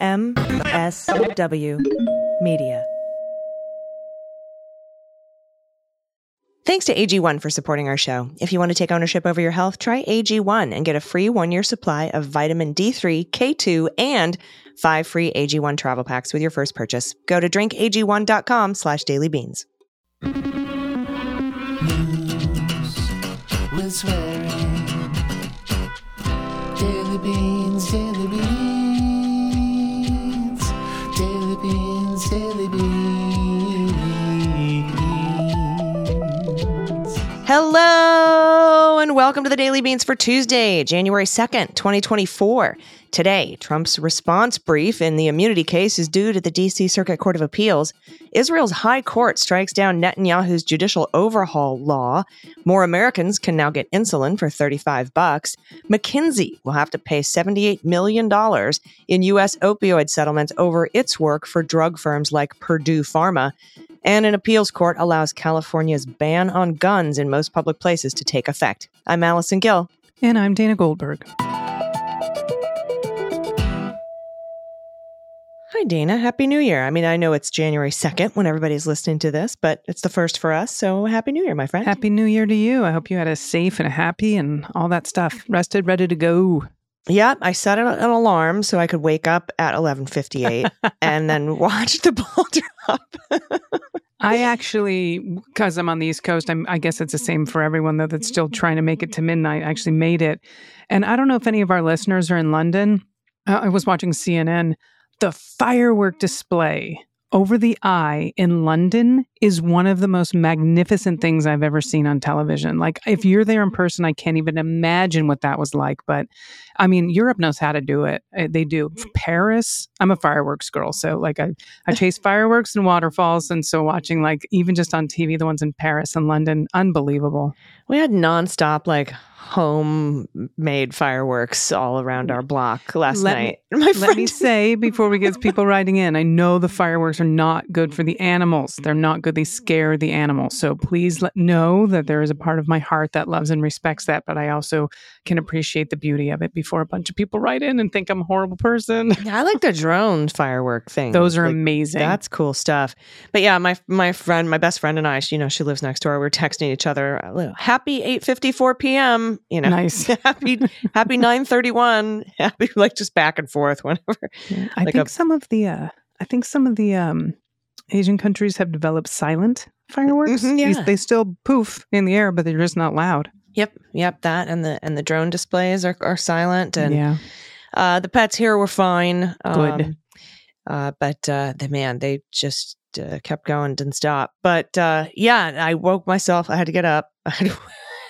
MSW Media. Thanks to AG1 for supporting our show. If you want to take ownership over your health, try AG1 and get a free one year supply of vitamin D3, K2, and five free AG1 travel packs with your first purchase. Go to drinkag1.com slash dailybeans. Daily beans, Hello and welcome to the Daily Beans for Tuesday, January 2nd, 2024. Today, Trump's response brief in the immunity case is due to the DC Circuit Court of Appeals. Israel's High Court strikes down Netanyahu's judicial overhaul law. More Americans can now get insulin for 35 bucks. McKinsey will have to pay $78 million in U.S. opioid settlements over its work for drug firms like Purdue Pharma. And an appeals court allows California's ban on guns in most public places to take effect. I'm Allison Gill. And I'm Dana Goldberg. Hi, Dana. Happy New Year. I mean, I know it's January 2nd when everybody's listening to this, but it's the first for us. So Happy New Year, my friend. Happy New Year to you. I hope you had a safe and a happy and all that stuff. Rested, ready to go. Yeah, I set an, an alarm so I could wake up at 11:58 and then watch the ball drop. I actually, because I'm on the East Coast, I'm, I guess it's the same for everyone though that's still trying to make it to midnight. I actually made it, and I don't know if any of our listeners are in London. Uh, I was watching CNN. The firework display over the eye in London is one of the most magnificent things I've ever seen on television. Like, if you're there in person, I can't even imagine what that was like. But I mean, Europe knows how to do it. Uh, They do. Paris, I'm a fireworks girl. So, like, I, I chase fireworks and waterfalls. And so, watching, like, even just on TV, the ones in Paris and London, unbelievable. we had nonstop like homemade fireworks all around our block last Let me- night. my Let friend me say before we get people writing in, I know the fireworks are not good for the animals. They're not good. They scare the animals. So please let know that there is a part of my heart that loves and respects that, but I also can appreciate the beauty of it before a bunch of people write in and think I'm a horrible person. I like the drone firework thing. Those are Like, amazing. That's cool stuff. But yeah, my my friend, my best friend and I, she, you know, she lives next door. We are texting each other, uh, "Happy 8:54 p.m." You know, Nice. happy happy 9:31. Happy like just back and forth whenever. I like think a- some of the uh, I think some of the um, Asian countries have developed silent fireworks. Mhm, yeah. They still poof in the air, but they're just not loud. Yep, yep. That and the and the drone displays are are silent, and yeah. uh, the pets here were fine. Good. Um, uh, but uh, the man, they just uh, kept going, didn't stop. But uh, yeah, I woke myself. I had to get up. I had to,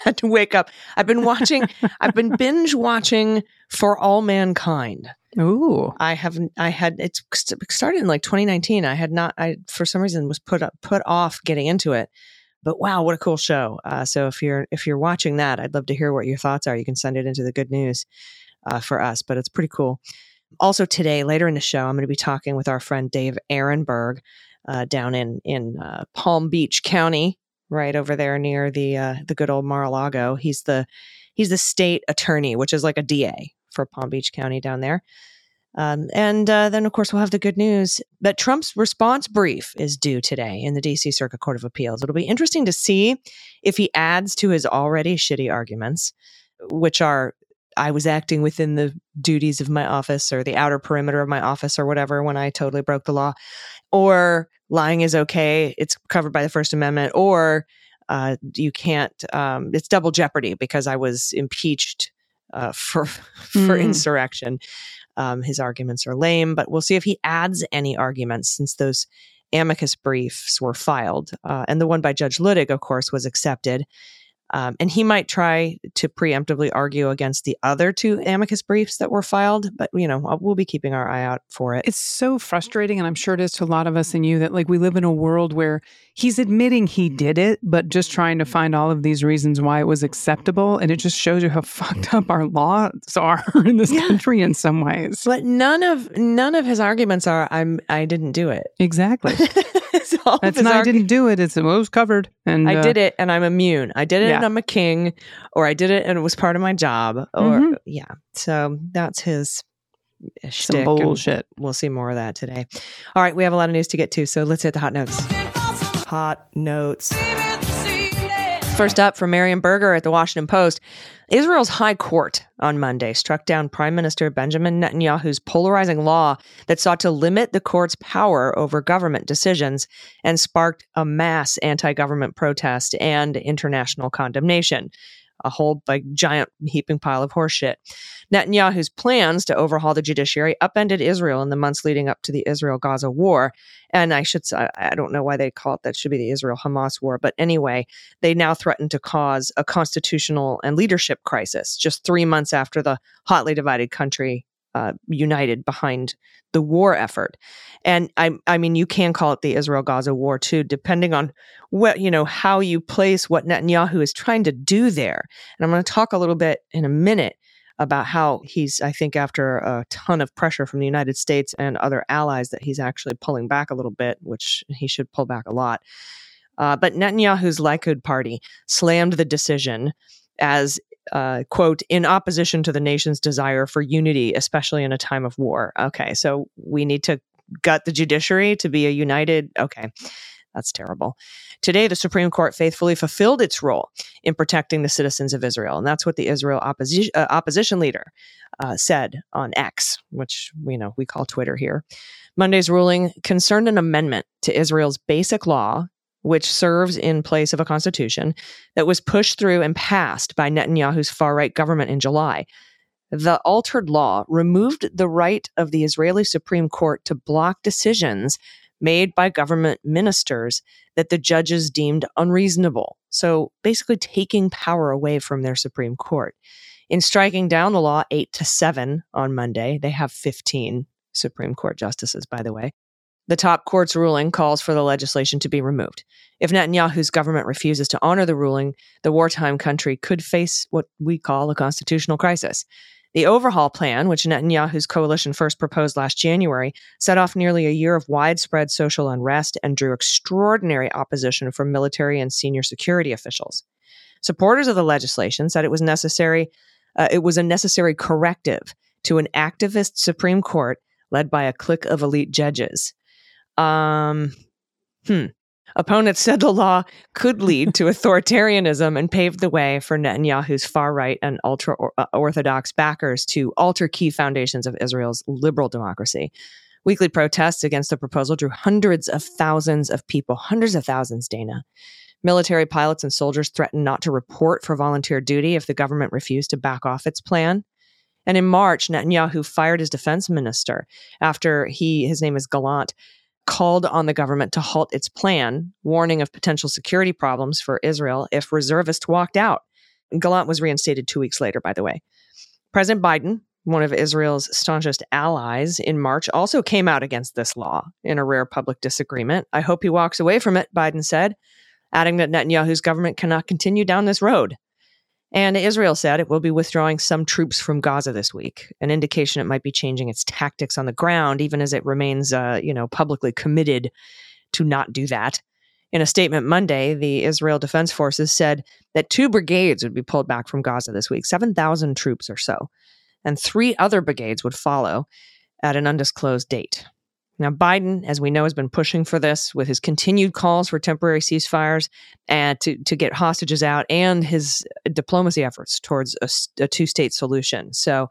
had to wake up. I've been watching. I've been binge watching For All Mankind. Ooh. I have. I had. it started in like 2019. I had not. I for some reason was put up, put off getting into it. But wow, what a cool show! Uh, so if you're if you're watching that, I'd love to hear what your thoughts are. You can send it into the good news uh, for us. But it's pretty cool. Also today, later in the show, I'm going to be talking with our friend Dave Aronberg uh, down in in uh, Palm Beach County, right over there near the uh, the good old Mar-a-Lago. He's the he's the state attorney, which is like a DA for Palm Beach County down there. Um, and uh, then, of course, we'll have the good news that Trump's response brief is due today in the DC Circuit Court of Appeals. It'll be interesting to see if he adds to his already shitty arguments, which are I was acting within the duties of my office or the outer perimeter of my office or whatever when I totally broke the law, or lying is okay, it's covered by the First Amendment, or uh, you can't, um, it's double jeopardy because I was impeached uh, for for Hmm. insurrection. Um, his arguments are lame, but we'll see if he adds any arguments since those amicus briefs were filed. Uh, and the one by Judge Luttig, of course, was accepted. Um, and he might try to preemptively argue against the other two amicus briefs that were filed, but you know we'll be keeping our eye out for it. It's so frustrating, and I'm sure it is to a lot of us and you that like we live in a world where he's admitting he did it, but just trying to find all of these reasons why it was acceptable, and it just shows you how fucked up our laws are in this Yeah. country in some ways. But none of none of his arguments are I'm I didn't do it. Exactly. It's all That's not I didn't do it. It's it was covered, and I uh, did it and I'm immune. I did it and I'm a king, or I did it and it was part of my job, or Mhm. yeah. So that's his Some bullshit. We'll see more of that today. All right, we have a lot of news to get to, so let's hit the hot notes. Hot notes. First up from Miriam Berger at the Washington Post. Israel's High Court on Monday struck down Prime Minister Benjamin Netanyahu's polarizing law that sought to limit the court's power over government decisions and sparked a mass anti government protest and international condemnation. A whole like giant heaping pile of horseshit. Netanyahu's plans to overhaul the judiciary upended Israel in the months leading up to the Israel Gaza war. And I should say, I don't know why they call it that should be the Israel Hamas war. But anyway, they now threaten to cause a constitutional and leadership crisis just three months after the hotly divided country uh, united behind the war effort. And I, I mean, you can call it the Israel Gaza war too, depending on what, you know, how you place what Netanyahu is trying to do there. And I'm going to talk a little bit in a minute about how he's, I think, after a ton of pressure from the United States and other allies, that he's actually pulling back a little bit, which he should pull back a lot. Uh, but Netanyahu's Likud party slammed the decision as, uh, quote, in opposition to the nation's desire for unity, especially in a time of war. Okay, so we need to gut the judiciary to be a united. Okay, that's terrible. Today, the Supreme Court faithfully fulfilled its role in protecting the citizens of Israel. And that's what the Israel opposition, uh, opposition leader uh, said on X, which we know we call Twitter here. Monday's ruling concerned an amendment to Israel's basic law, which serves in place of a constitution that was pushed through and passed by Netanyahu's far right government in July. The altered law removed the right of the Israeli Supreme Court to block decisions made by government ministers that the judges deemed unreasonable. So basically, taking power away from their Supreme Court. In striking down the law eight to seven on Monday, they have 15 Supreme Court justices, by the way. The top court's ruling calls for the legislation to be removed. If Netanyahu's government refuses to honor the ruling, the wartime country could face what we call a constitutional crisis. The overhaul plan, which Netanyahu's coalition first proposed last January, set off nearly a year of widespread social unrest and drew extraordinary opposition from military and senior security officials. Supporters of the legislation said it was necessary uh, it was a necessary corrective to an activist Supreme Court led by a clique of elite judges. Um, hmm. Opponents said the law could lead to authoritarianism and paved the way for Netanyahu's far right and ultra orthodox backers to alter key foundations of Israel's liberal democracy. Weekly protests against the proposal drew hundreds of thousands of people, hundreds of thousands, Dana. Military pilots and soldiers threatened not to report for volunteer duty if the government refused to back off its plan. And in March, Netanyahu fired his defense minister after he, his name is Gallant, called on the government to halt its plan, warning of potential security problems for Israel if reservists walked out. Gallant was reinstated two weeks later, by the way. President Biden, one of Israel's staunchest allies in March, also came out against this law in a rare public disagreement. I hope he walks away from it, Biden said, adding that Netanyahu's government cannot continue down this road. And Israel said it will be withdrawing some troops from Gaza this week, an indication it might be changing its tactics on the ground, even as it remains, uh, you know, publicly committed to not do that. In a statement Monday, the Israel Defense Forces said that two brigades would be pulled back from Gaza this week, 7,000 troops or so, and three other brigades would follow at an undisclosed date. Now, Biden, as we know, has been pushing for this with his continued calls for temporary ceasefires and to, to get hostages out and his diplomacy efforts towards a, a two state solution. So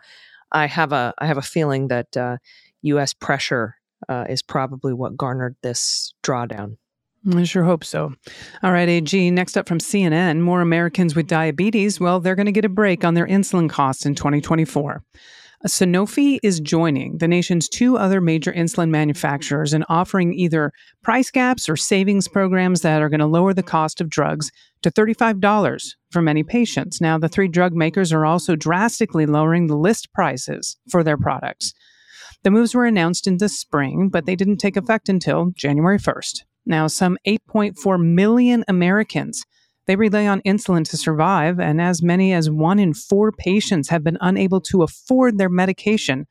I have a I have a feeling that uh, U.S. pressure uh, is probably what garnered this drawdown. I sure hope so. All right, AG, next up from CNN more Americans with diabetes, well, they're going to get a break on their insulin costs in 2024. Sanofi is joining the nation's two other major insulin manufacturers in offering either price gaps or savings programs that are going to lower the cost of drugs to $35 for many patients. Now, the three drug makers are also drastically lowering the list prices for their products. The moves were announced in the spring, but they didn't take effect until January 1st. Now, some 8.4 million Americans they rely on insulin to survive, and as many as one in four patients have been unable to afford their medication,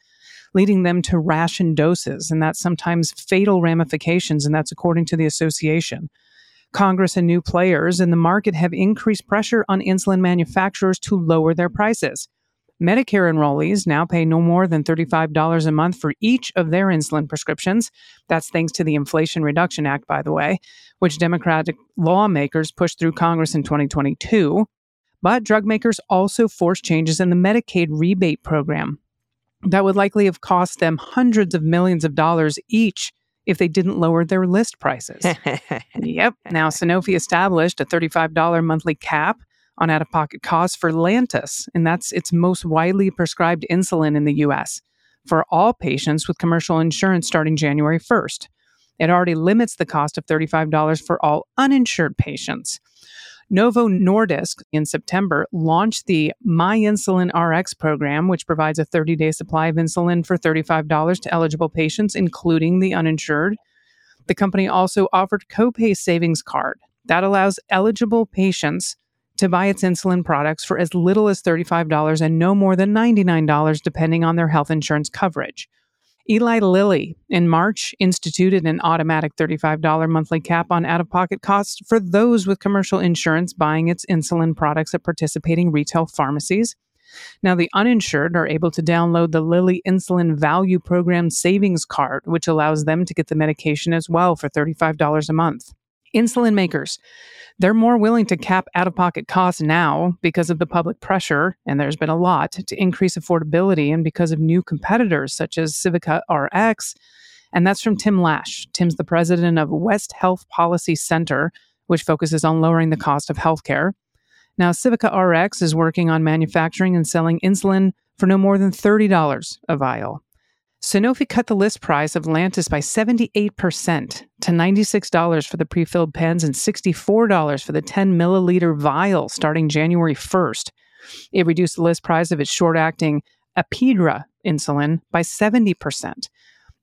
leading them to ration doses, and that's sometimes fatal ramifications, and that's according to the association. Congress and new players in the market have increased pressure on insulin manufacturers to lower their prices. Medicare enrollees now pay no more than $35 a month for each of their insulin prescriptions. That's thanks to the Inflation Reduction Act, by the way, which Democratic lawmakers pushed through Congress in 2022. But drug makers also forced changes in the Medicaid rebate program that would likely have cost them hundreds of millions of dollars each if they didn't lower their list prices. yep. Now, Sanofi established a $35 monthly cap on out of pocket costs for Lantus, and that's its most widely prescribed insulin in the US for all patients with commercial insurance starting January 1st. It already limits the cost of $35 for all uninsured patients. Novo Nordisk in September launched the My Insulin RX program, which provides a 30 day supply of insulin for $35 to eligible patients, including the uninsured. The company also offered copay savings card that allows eligible patients to buy its insulin products for as little as $35 and no more than $99 depending on their health insurance coverage. Eli Lilly in March instituted an automatic $35 monthly cap on out of pocket costs for those with commercial insurance buying its insulin products at participating retail pharmacies. Now, the uninsured are able to download the Lilly Insulin Value Program Savings Card, which allows them to get the medication as well for $35 a month. Insulin makers they're more willing to cap out of pocket costs now because of the public pressure, and there's been a lot to increase affordability and because of new competitors such as Civica RX. And that's from Tim Lash. Tim's the president of West Health Policy Center, which focuses on lowering the cost of healthcare. Now, Civica RX is working on manufacturing and selling insulin for no more than $30 a vial. Sanofi cut the list price of Lantus by 78% to $96 for the pre filled pens and $64 for the 10 milliliter vial starting January 1st. It reduced the list price of its short acting Apidra insulin by 70%.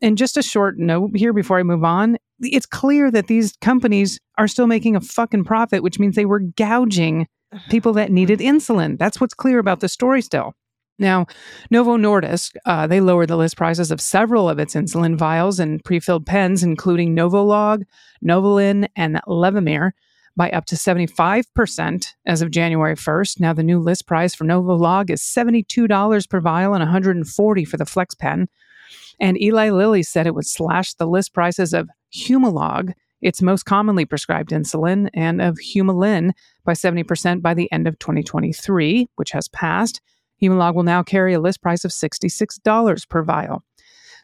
And just a short note here before I move on it's clear that these companies are still making a fucking profit, which means they were gouging people that needed insulin. That's what's clear about the story still. Now, Novo Nordisk, uh, they lowered the list prices of several of its insulin vials and pre-filled pens, including Novolog, Novolin, and Levemir, by up to 75% as of January 1st. Now, the new list price for Novolog is $72 per vial and $140 for the Flex pen. And Eli Lilly said it would slash the list prices of Humalog, its most commonly prescribed insulin, and of Humulin by 70% by the end of 2023, which has passed. Humalog will now carry a list price of $66 per vial.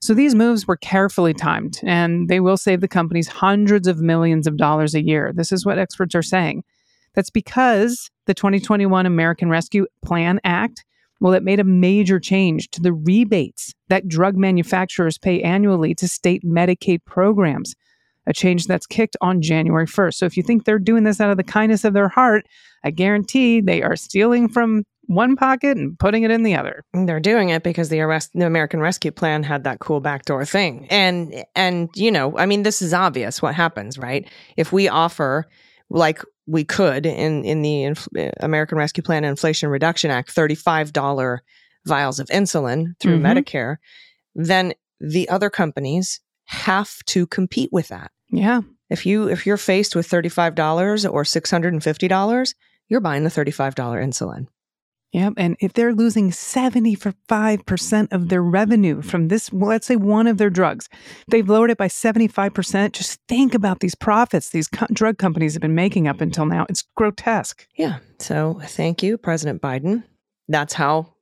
So these moves were carefully timed, and they will save the companies hundreds of millions of dollars a year. This is what experts are saying. That's because the 2021 American Rescue Plan Act, well, it made a major change to the rebates that drug manufacturers pay annually to state Medicaid programs, a change that's kicked on January 1st. So if you think they're doing this out of the kindness of their heart, I guarantee they are stealing from one pocket and putting it in the other. They're doing it because the arrest the American Rescue Plan had that cool backdoor thing. And and you know, I mean this is obvious what happens, right? If we offer like we could in in the Inf- American Rescue Plan Inflation Reduction Act $35 vials of insulin through Mhm. Medicare, then the other companies have to compete with that. Yeah. If you if you're faced with $35 or $650, you're buying the $35 insulin. Yep. And if they're losing 75% of their revenue from this, well, let's say one of their drugs, they've lowered it by 75%. Just think about these profits these co- drug companies have been making up until now. It's grotesque. Yeah. So thank you, President Biden. That's how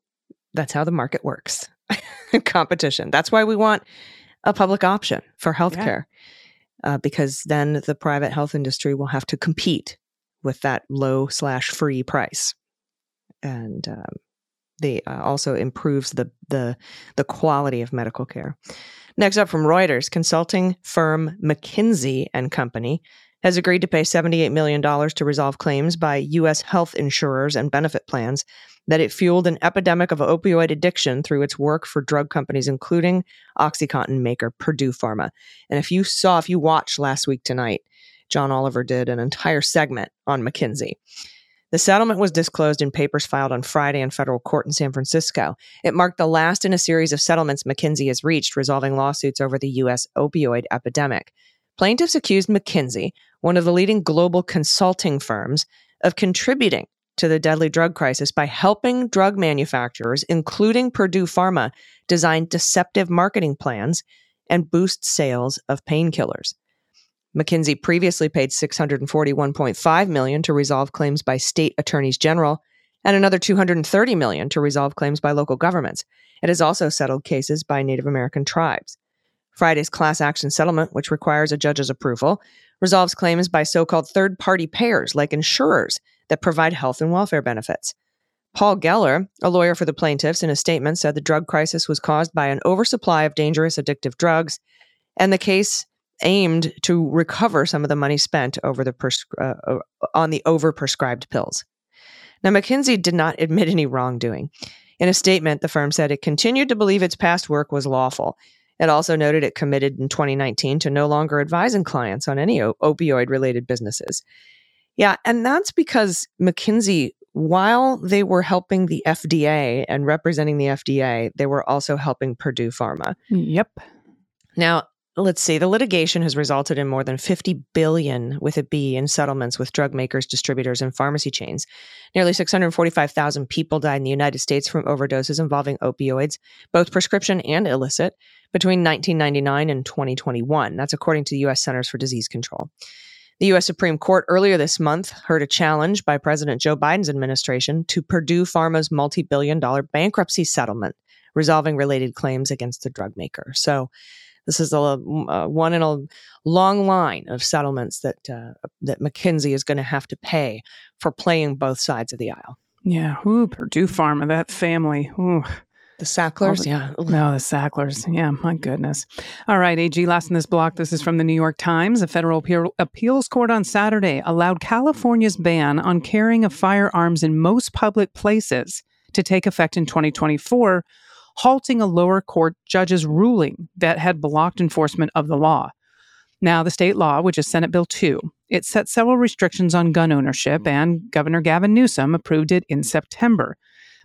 that's how the market works. Competition. That's why we want a public option for healthcare, uh, because then the private health industry will have to compete with that low slash free price, and um, they uh, also improves the the the quality of medical care. Next up from Reuters, consulting firm McKinsey and Company has agreed to pay $78 million to resolve claims by U.S. health insurers and benefit plans that it fueled an epidemic of opioid addiction through its work for drug companies, including Oxycontin maker Purdue Pharma. And if you saw, if you watched last week tonight, John Oliver did an entire segment on McKinsey. The settlement was disclosed in papers filed on Friday in federal court in San Francisco. It marked the last in a series of settlements McKinsey has reached resolving lawsuits over the U.S. opioid epidemic. Plaintiffs accused McKinsey, one of the leading global consulting firms, of contributing to the deadly drug crisis by helping drug manufacturers, including Purdue Pharma, design deceptive marketing plans and boost sales of painkillers. McKinsey previously paid 641.5 million to resolve claims by state attorneys general and another 230 million to resolve claims by local governments. It has also settled cases by Native American tribes. Friday's class action settlement, which requires a judge's approval, resolves claims by so-called third-party payers like insurers that provide health and welfare benefits. Paul Geller, a lawyer for the plaintiffs, in a statement said the drug crisis was caused by an oversupply of dangerous addictive drugs, and the case aimed to recover some of the money spent over the uh, uh, on the overprescribed pills. Now, McKinsey did not admit any wrongdoing. In a statement, the firm said it continued to believe its past work was lawful. It also noted it committed in 2019 to no longer advising clients on any o- opioid related businesses. Yeah, and that's because McKinsey, while they were helping the FDA and representing the FDA, they were also helping Purdue Pharma. Yep. Now, let's see, the litigation has resulted in more than 50 billion with a B in settlements with drug makers, distributors, and pharmacy chains. Nearly 645,000 people died in the United States from overdoses involving opioids, both prescription and illicit, between 1999 and 2021. That's according to the U.S. Centers for Disease Control. The U.S. Supreme Court earlier this month heard a challenge by President Joe Biden's administration to Purdue Pharma's multi billion dollar bankruptcy settlement, resolving related claims against the drug maker. So, this is a, a one in a long line of settlements that uh, that McKinsey is going to have to pay for playing both sides of the aisle. Yeah. Ooh, Purdue Pharma, that family. Ooh. The Sacklers, the- yeah. No, the Sacklers. Yeah, my goodness. All right, AG, last in this block. This is from the New York Times. A federal appeal- appeals court on Saturday allowed California's ban on carrying of firearms in most public places to take effect in 2024, halting a lower court judge's ruling that had blocked enforcement of the law. Now, the state law, which is Senate Bill 2, it set several restrictions on gun ownership, mm. and Governor Gavin Newsom approved it in September.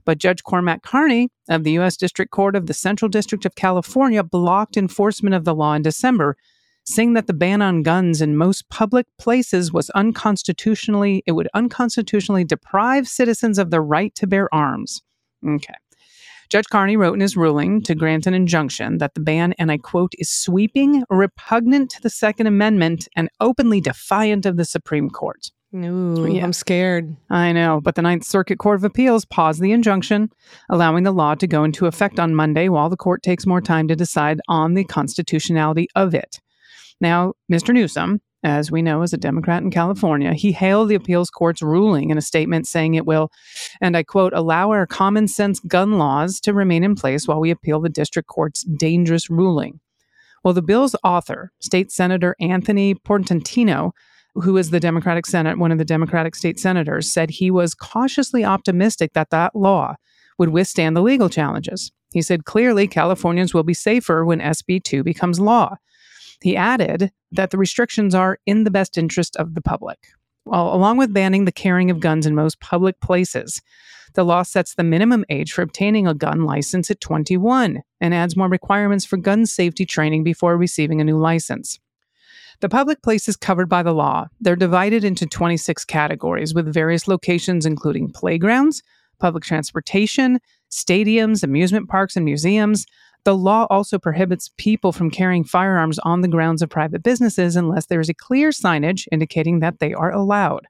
But Judge Cormac Carney of the U.S. District Court of the Central District of California blocked enforcement of the law in December, saying that the ban on guns in most public places was unconstitutionally, it would unconstitutionally deprive citizens of the right to bear arms. Okay. Judge Carney wrote in his ruling to grant an injunction that the ban, and I quote, is sweeping, repugnant to the Second Amendment, and openly defiant of the Supreme Court. Ooh, Yeah. I'm scared. I know, but the Ninth Circuit Court of Appeals paused the injunction, allowing the law to go into effect on Monday while the court takes more time to decide on the constitutionality of it. Now, Mr. Newsom, as we know, is a Democrat in California. He hailed the appeals court's ruling in a statement saying it will, and I quote, allow our common sense gun laws to remain in place while we appeal the district court's dangerous ruling. Well, the bill's author, State Senator Anthony Portantino, who is the Democratic Senate, one of the Democratic state senators, said he was cautiously optimistic that that law would withstand the legal challenges. He said clearly Californians will be safer when SB 2 becomes law. He added that the restrictions are in the best interest of the public. Well, along with banning the carrying of guns in most public places, the law sets the minimum age for obtaining a gun license at 21 and adds more requirements for gun safety training before receiving a new license. The public places covered by the law, they're divided into 26 categories with various locations including playgrounds, public transportation, stadiums, amusement parks, and museums. The law also prohibits people from carrying firearms on the grounds of private businesses unless there is a clear signage indicating that they are allowed.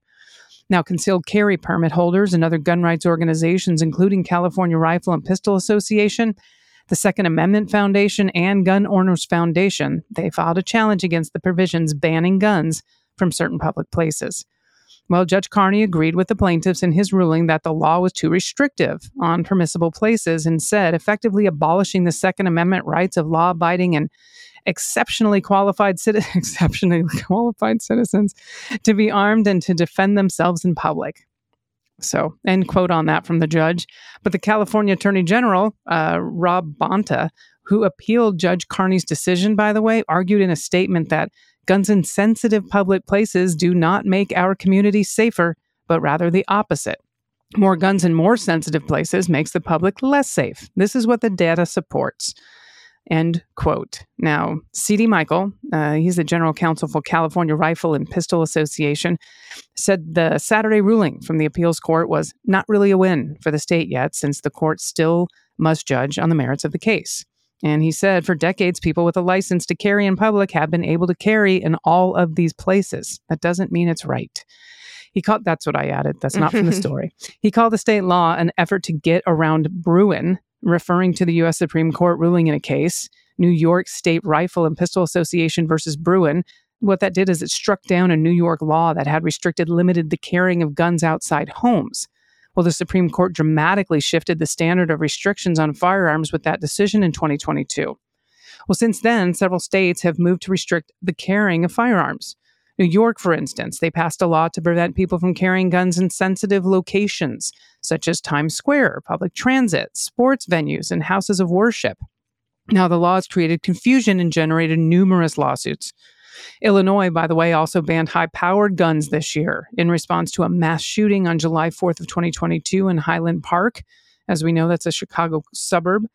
Now, concealed carry permit holders and other gun rights organizations, including California Rifle and Pistol Association, the Second Amendment Foundation, and Gun Owners Foundation, they filed a challenge against the provisions banning guns from certain public places. Well, Judge Carney agreed with the plaintiffs in his ruling that the law was too restrictive on permissible places and said effectively abolishing the Second Amendment rights of law abiding and exceptionally qualified citi- exceptionally qualified citizens to be armed and to defend themselves in public. So, end quote on that from the judge. But the California Attorney General, uh, Rob Bonta, who appealed Judge Carney's decision, by the way, argued in a statement that guns in sensitive public places do not make our communities safer, but rather the opposite. More guns in more sensitive places makes the public less safe. This is what the data supports. End quote. Now, C.D. Michael, uh, he's the general counsel for California Rifle and Pistol Association, said the Saturday ruling from the appeals court was not really a win for the state yet, since the court still must judge on the merits of the case. And he said for decades, people with a license to carry in public have been able to carry in all of these places. That doesn't mean it's right. He called that's what I added. That's not from the story. He called the state law an effort to get around Bruen, referring to the U.S. Supreme Court ruling in a case, New York State Rifle and Pistol Association versus Bruen. What that did is it struck down a New York law that had restricted limited the carrying of guns outside homes. Well, the Supreme Court dramatically shifted the standard of restrictions on firearms with that decision in 2022. Well, since then, several states have moved to restrict the carrying of firearms. New York, for instance, they passed a law to prevent people from carrying guns in sensitive locations, such as Times Square, public transit, sports venues, and houses of worship. Now, the law has created confusion and generated numerous lawsuits. Illinois, by the way, also banned high powered guns this year in response to a mass shooting on July 4th of 2022 in Highland Park. As we know, that's a Chicago suburb.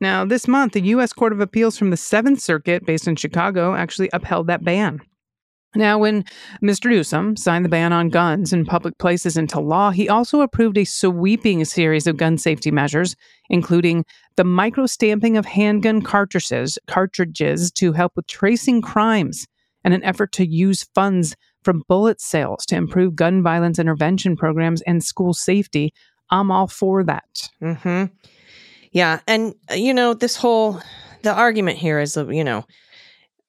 Now, this month, the U.S. Court of Appeals from the Seventh Circuit, based in Chicago, actually upheld that ban. Now, when Mr. Newsom signed the ban on guns in public places into law, he also approved a sweeping series of gun safety measures, including the micro stamping of handgun cartridges, cartridges to help with tracing crimes and an effort to use funds from bullet sales to improve gun violence intervention programs and school safety. I'm all for that. hmm Yeah, and uh, you know this whole the argument here is you know,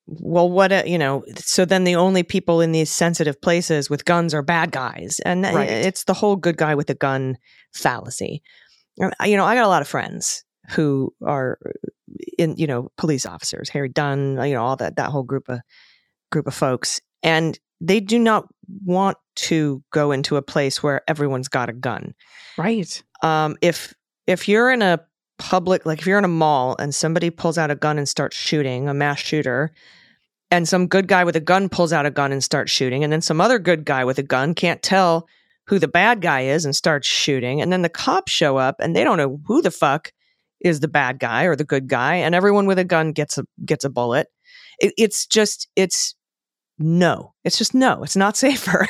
well, what uh, you know, so then the only people in these sensitive places with guns are bad guys, and uh, Right. it's the whole good guy with a gun fallacy. Uh, You know, I got a lot of friends who are in you know police officers, Harry Dunn, you know, all that that whole group of group of folks, and they do not want to go into a place where everyone's got a gun Right. um, if if you're in a public like if you're in a mall and somebody pulls out a gun and starts shooting a mass shooter and some good guy with a gun pulls out a gun and starts shooting and then some other good guy with a gun can't tell who the bad guy is and starts shooting and then the cops show up and they don't know who the fuck is the bad guy or the good guy and everyone with a gun gets a gets a bullet it, it's just it's no it's just no it's not safer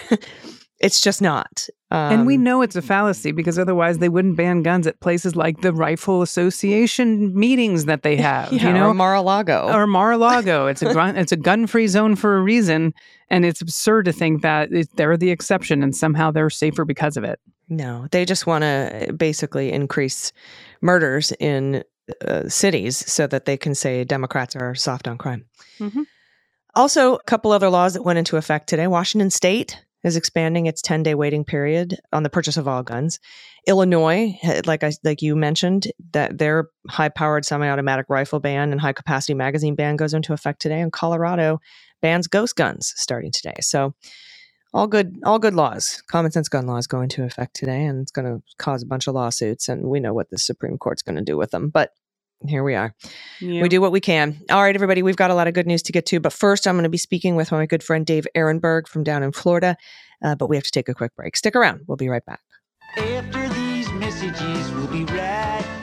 it's just not um, and we know it's a fallacy because otherwise they wouldn't ban guns at places like the Rifle Association meetings that they have. yeah, you know, or Mar-a-Lago or Mar-a-Lago. It's a gun, it's a gun-free zone for a reason, and it's absurd to think that it, they're the exception and somehow they're safer because of it. No, they just want to basically increase murders in uh, cities so that they can say Democrats are soft on crime. Mhm. Also, a couple other laws that went into effect today. Washington State is expanding its 10 day waiting period on the purchase of all guns. Illinois, like I like you mentioned, that their high powered semi automatic rifle ban and high capacity magazine ban goes into effect today. And Colorado bans ghost guns starting today. So all good all good laws common sense gun laws go into effect today and it's going to cause a bunch of lawsuits and we know what the supreme court's going to do with them but here we are. We do what we can. All right everybody we've got a lot of good news to get to but first i'm going to be speaking with my good friend dave aronberg from down in florida uh, but we have to take a quick break. Stick around we'll be right back. After these messages, we'll be right back.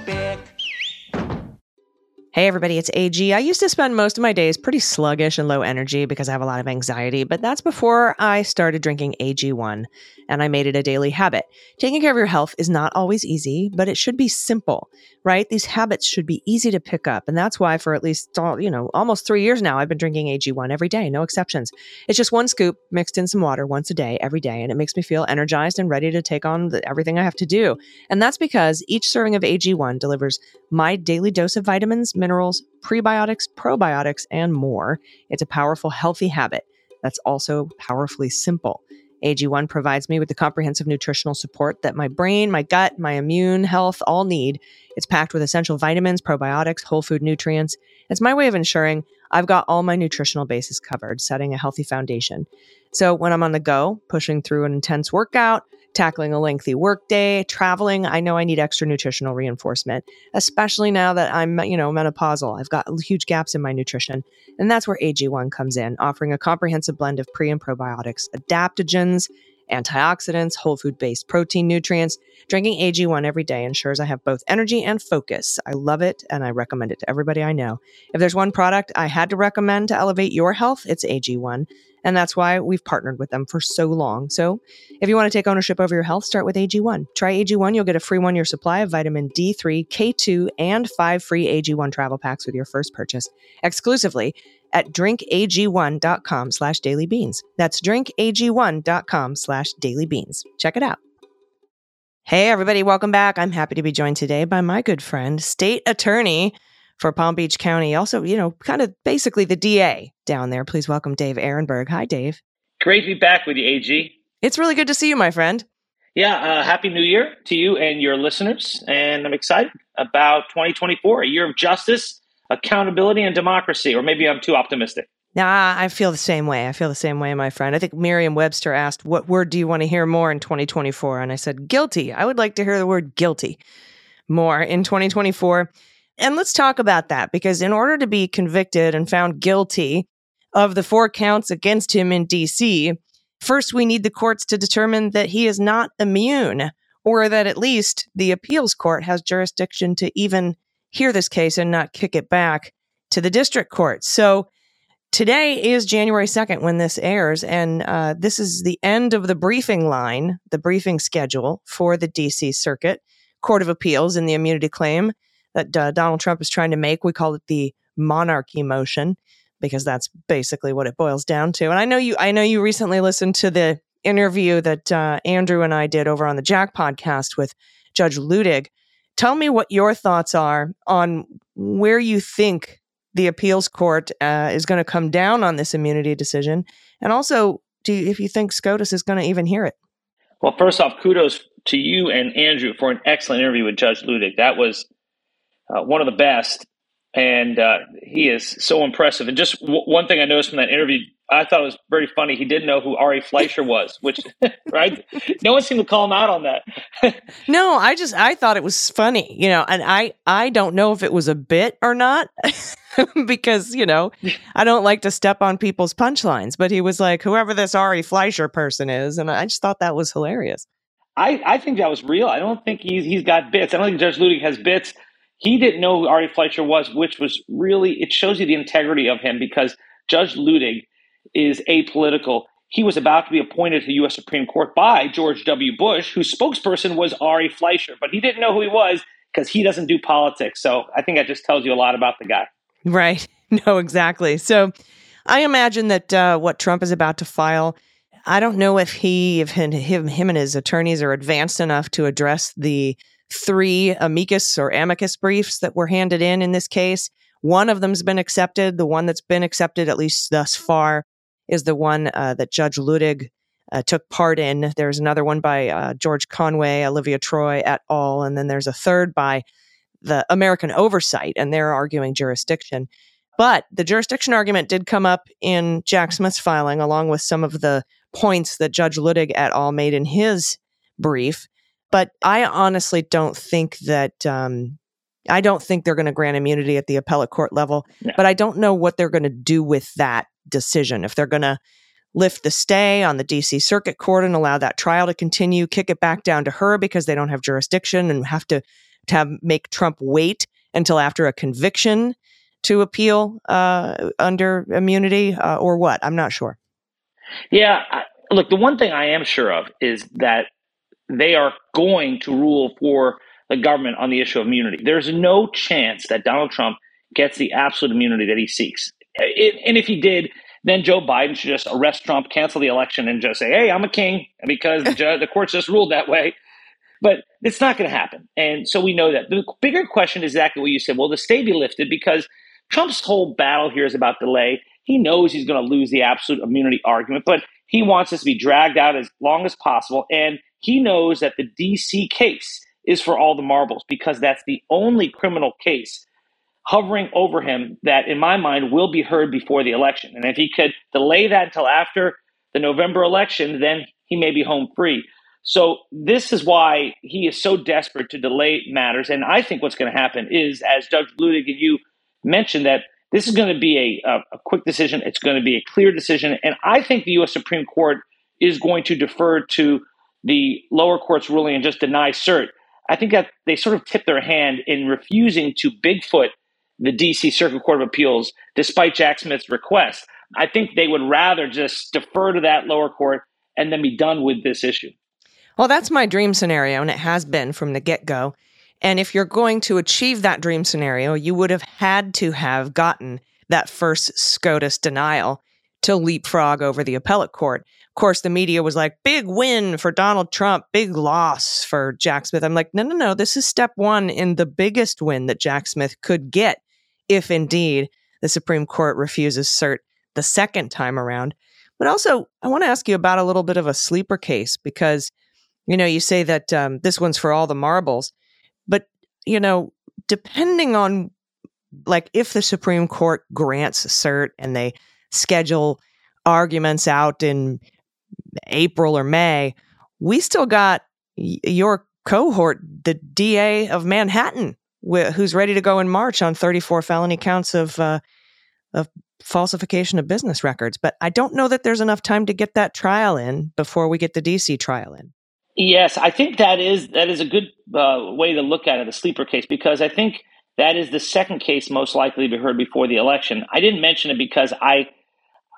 Hey everybody, it's AG. I used to spend most of my days pretty sluggish and low energy because I have a lot of anxiety, but that's before I started drinking AG1 and I made it a daily habit. Taking care of your health is not always easy, but it should be simple, right? These habits should be easy to pick up, and that's why for at least you know, almost 3 years now I've been drinking AG1 every day, no exceptions. It's just one scoop mixed in some water once a day every day, and it makes me feel energized and ready to take on the, everything I have to do. And that's because each serving of AG1 delivers my daily dose of vitamins, minerals, prebiotics, probiotics, and more. It's a powerful, healthy habit that's also powerfully simple. AG1 provides me with the comprehensive nutritional support that my brain, my gut, my immune health all need. It's packed with essential vitamins, probiotics, whole food nutrients. It's my way of ensuring I've got all my nutritional bases covered, setting a healthy foundation. So when I'm on the go, pushing through an intense workout, tackling a lengthy workday, traveling, I know I need extra nutritional reinforcement, especially now that I'm, you know, menopausal. I've got huge gaps in my nutrition. And that's where AG1 comes in, offering a comprehensive blend of pre and probiotics, adaptogens, antioxidants, whole food based protein nutrients. Drinking AG1 every day ensures I have both energy and focus. I love it and I recommend it to everybody I know. If there's one product I had to recommend to elevate your health, it's AG1. And that's why we've partnered with them for so long. So if you want to take ownership over your health, start with AG1. Try AG1. You'll get a free one year supply of vitamin D3, K2, and five free AG1 travel packs with your first purchase exclusively at drinkag1.com slash dailybeans. That's drinkag1.com slash dailybeans. Check it out. Hey, everybody, welcome back. I'm happy to be joined today by my good friend, state attorney for Palm Beach County. Also, you know, kind of basically the DA down there. Please welcome Dave Aronberg. Hi, Dave. Great to be back with you, AG. It's really good to see you, my friend. Yeah, uh, happy new year to you and your listeners. And I'm excited about 2024, a year of justice, accountability, and democracy. Or maybe I'm too optimistic. Nah, I feel the same way. I feel the same way, my friend. I think Merriam Webster asked, What word do you want to hear more in 2024? And I said, guilty. I would like to hear the word guilty more in 2024. And let's talk about that because in order to be convicted and found guilty of the four counts against him in DC, first we need the courts to determine that he is not immune or that at least the appeals court has jurisdiction to even hear this case and not kick it back to the district court. So today is January 2nd when this airs, and uh, this is the end of the briefing line, the briefing schedule for the DC Circuit Court of Appeals in the immunity claim that uh, Donald Trump is trying to make. We call it the monarchy motion because that's basically what it boils down to. And I know you, I know you recently listened to the interview that uh, Andrew and I did over on the Jack podcast with Judge Luttig. Tell me what your thoughts are on where you think the appeals court uh, is going to come down on this immunity decision, and also do you, if you think SCOTUS is going to even hear it. Well, first off, kudos to you and Andrew for an excellent interview with Judge Luttig. That was uh, one of the best, and uh, he is so impressive. And just w- one thing I noticed from that interview, I thought it was very funny. He didn't know who Ari Fleischer was, which right? No one seemed to call him out on that. no, I just I thought it was funny, you know, and I I don't know if it was a bit or not. because you know I don't like to step on people's punchlines, but he was like, "Whoever this Ari Fleischer person is," and I just thought that was hilarious. I, I think that was real. I don't think he's he's got bits. I don't think Judge Luttig has bits he didn't know who Ari Fleischer was, which was really, it shows you the integrity of him because Judge Luttig is apolitical. He was about to be appointed to the U.S. Supreme Court by George W. Bush, whose spokesperson was Ari Fleischer, but he didn't know who he was because he doesn't do politics. So I think that just tells you a lot about the guy. Right. No, exactly. So I imagine that uh, what Trump is about to file, I don't know if he, if him, him and his attorneys are advanced enough to address the three amicus or amicus briefs that were handed in in this case. One of them's been accepted. The one that's been accepted, at least thus far, is the one uh, that Judge Luttig uh, took part in. There's another one by uh, George Conway, Olivia Troye et al. And then there's a third by the American Oversight, and they're arguing jurisdiction. But the jurisdiction argument did come up in Jack Smith's filing, along with some of the points that Judge Luttig et al. made in his brief. But I honestly don't think that. Um, I don't think they're going to grant immunity at the appellate court level, but I don't know what they're going to do with that decision. If they're going to lift the stay on the DC Circuit Court and allow that trial to continue, kick it back down to her because they don't have jurisdiction and have to, to have, make Trump wait until after a conviction to appeal uh, under immunity uh, or what? I'm not sure. Yeah. I, look, the one thing I am sure of is that they are going to rule for the government on the issue of immunity. There's no chance that Donald Trump gets the absolute immunity that he seeks. It, and if he did, then Joe Biden should just arrest Trump, cancel the election, and just say, "Hey, I'm a king," because the, judge, the courts just ruled that way. But it's not going to happen, and so we know that. The bigger question is exactly what you said. Will the stay be lifted? Because Trump's whole battle here is about delay. He knows he's going to lose the absolute immunity argument, but he wants this to be dragged out as long as possible. And he knows that the DC case is for all the marbles because that's the only criminal case hovering over him that, in my mind, will be heard before the election. And if he could delay that until after the November election, then he may be home free. So this is why he is so desperate to delay matters. And I think what's going to happen is, as Judge Luttig and you mentioned, that this is going to be a, a quick decision. It's going to be a clear decision. And I think the U.S. Supreme Court is going to defer to the lower court's ruling and just deny cert, I think that they sort of tip their hand in refusing to Bigfoot the DC Circuit Court of Appeals despite Jack Smith's request. I think they would rather just defer to that lower court and then be done with this issue. Well, that's my dream scenario, and it has been from the get go. And if you're going to achieve that dream scenario, you would have had to have gotten that first SCOTUS denial to leapfrog over the appellate court. Of course, the media was like, big win for Donald Trump, big loss for Jack Smith. I'm like, no, no, no. This is step one in the biggest win that Jack Smith could get if indeed the Supreme Court refuses cert the second time around. But also, I want to ask you about a little bit of a sleeper case because, you know, you say that um, this one's for all the marbles, but, you know, depending on like if the Supreme Court grants cert and they schedule arguments out in April or May, we still got your cohort, the DA of Manhattan, who's ready to go in March on 34 felony counts of uh, of falsification of business records. But I don't know that there's enough time to get that trial in before we get the DC trial in. Yes, I think that is that is a good uh, way to look at it, the sleeper case, because I think that is the second case most likely to be heard before the election. I didn't mention it because I,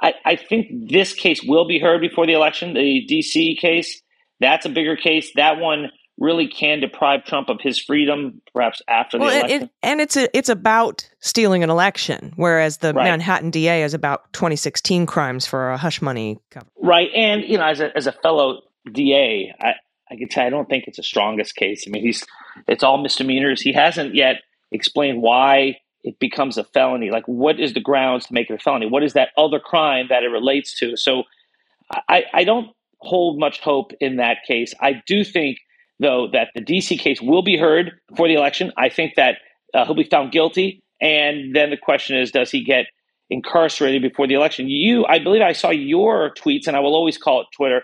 I, I think this case will be heard before the election. The DC case, that's a bigger case. That one really can deprive Trump of his freedom, perhaps after the election. It, and it's a, it's about stealing an election, whereas the right. Manhattan DA is about 2016 crimes for a hush money cover. Right, and you know, as a as a fellow DA, I I can tell I don't think it's the strongest case. I mean, he's it's all misdemeanors. He hasn't yet explained why it becomes a felony. Like, what is the grounds to make it a felony? What is that other crime that it relates to? So, I I don't hold much hope in that case. I do think though, that the DC case will be heard before the election. I think that uh, he'll be found guilty. And then the question is, does he get incarcerated before the election? You, I believe I saw your tweets, and I will always call it Twitter,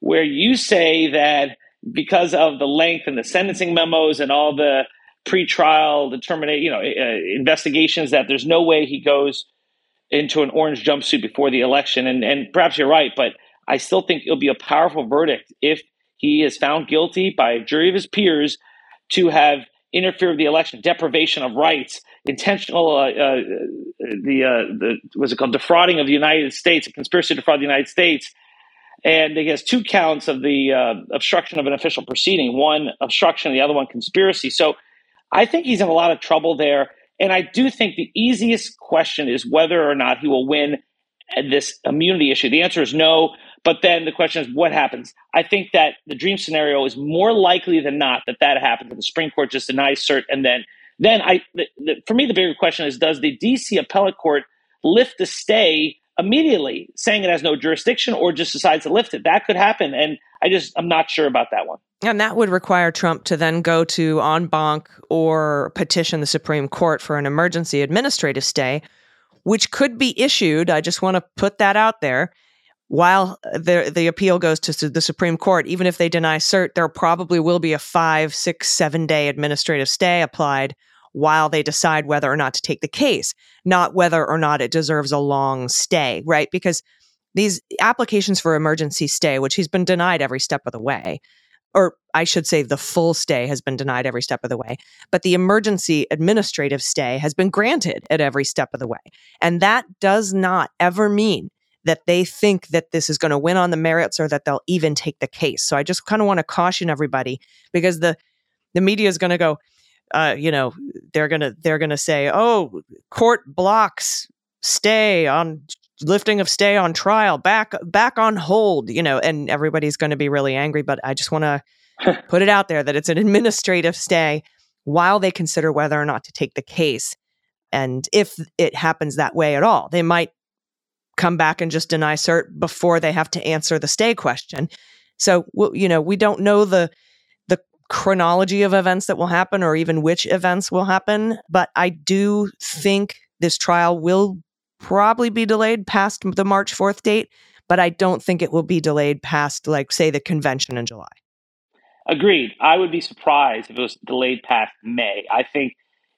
where you say that because of the length and the sentencing memos and all the pretrial determinate, you know, uh, investigations, that there's no way he goes into an orange jumpsuit before the election. And, and perhaps you're right, but I still think it'll be a powerful verdict if he is found guilty by a jury of his peers to have interfered with the election, deprivation of rights, intentional, uh, uh, the, uh, the, was it called, defrauding of the United States, a conspiracy to defraud the United States. And he has two counts of the uh, obstruction of an official proceeding one obstruction, the other one conspiracy. So I think he's in a lot of trouble there. And I do think the easiest question is whether or not he will win this immunity issue. The answer is no. But then the question is, what happens? I think that the dream scenario is more likely than not that that happens. That the Supreme Court just denies cert, and then, then I, the, the, for me, the bigger question is, does the D.C. appellate court lift the stay immediately, saying it has no jurisdiction, or just decides to lift it? That could happen, and I just I'm not sure about that one. And that would require Trump to then go to en banc or petition the Supreme Court for an emergency administrative stay, which could be issued. I just want to put that out there while the the appeal goes to the Supreme Court, even if they deny cert, there probably will be a five, six, seven day administrative stay applied while they decide whether or not to take the case, not whether or not it deserves a long stay, right? Because these applications for emergency stay, which he's been denied every step of the way, or I should say the full stay has been denied every step of the way, but the emergency administrative stay has been granted at every step of the way. And that does not ever mean that they think that this is going to win on the merits or that they'll even take the case. So I just kind of want to caution everybody because the the media is going to go, uh, you know, they're gonna they're gonna say, oh, court blocks stay on lifting of stay on trial back back on hold you know and everybody's going to be really angry but i just want to put it out there that it's an administrative stay while they consider whether or not to take the case and if it happens that way at all they might come back and just deny cert before they have to answer the stay question. So, you know, we don't know the the chronology of events that will happen or even which events will happen, but I do think this trial will probably be delayed past the March 4th date, but I don't think it will be delayed past like say the convention in July. Agreed. I would be surprised if it was delayed past May. I think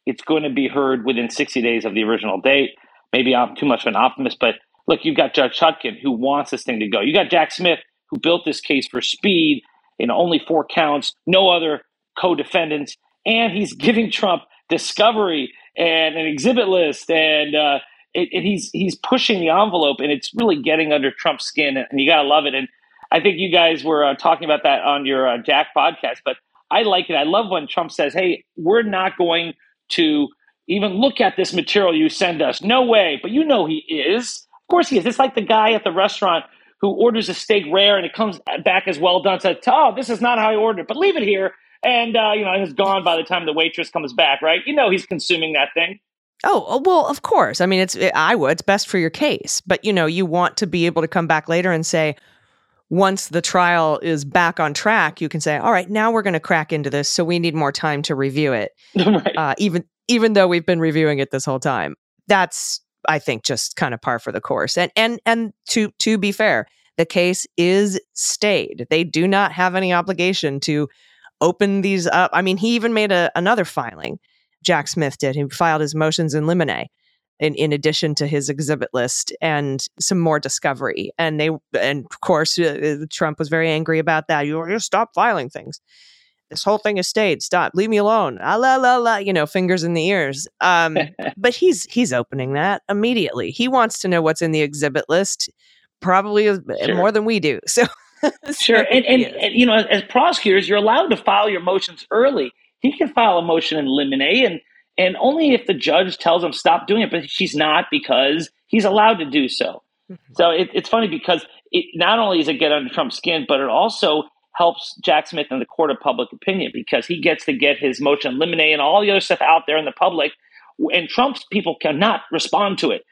it's going to be heard within 60 days of the original date. Maybe I'm too much of an optimist, but look, you've got Judge Chutkan who wants this thing to go. You got Jack Smith who built this case for speed in only four counts, no other co-defendants, and he's giving Trump discovery and an exhibit list, and uh, it, it, he's he's pushing the envelope, and it's really getting under Trump's skin, and you gotta love it. And I think you guys were uh, talking about that on your uh, Jack podcast, but I like it. I love when Trump says, "Hey, we're not going to." Even look at this material you send us. No way. But you know he is. Of course he is. It's like the guy at the restaurant who orders a steak rare and it comes back as well done. Says, "Oh, this is not how I ordered it, but leave it here." And uh, you know, it's gone by the time the waitress comes back. Right? You know, he's consuming that thing. Oh, oh well, of course. I mean, it's I would. It's best for your case, but you know, you want to be able to come back later and say, once the trial is back on track, you can say, "All right, now we're going to crack into this, so we need more time to review it." right. uh, even even though we've been reviewing it this whole time, that's I think just kind of par for the course. And and and to to be fair, the case is stayed. They do not have any obligation to open these up. I mean, he even made a, another filing. Jack Smith did. He filed his motions in limine in, in addition to his exhibit list and some more discovery. And they, and of course, uh, Trump was very angry about that. You just stop filing things. This whole thing has stayed. Stop. Leave me alone. Ah, la la la. You know, fingers in the ears. Um, but he's he's opening that immediately. He wants to know what's in the exhibit list, probably sure. more than we do. So. sure, and, and, and you know, as, as prosecutors, you're allowed to file your motions early. He can file a motion in limine, and and only if the judge tells him stop doing it, but she's not because he's allowed to do so. Mm-hmm. So it, it's funny because it not only is it get under Trump's skin, but it also helps Jack Smith in the court of public opinion because he gets to get his motion in limine and all the other stuff out there in the public, and Trump's people cannot respond to it.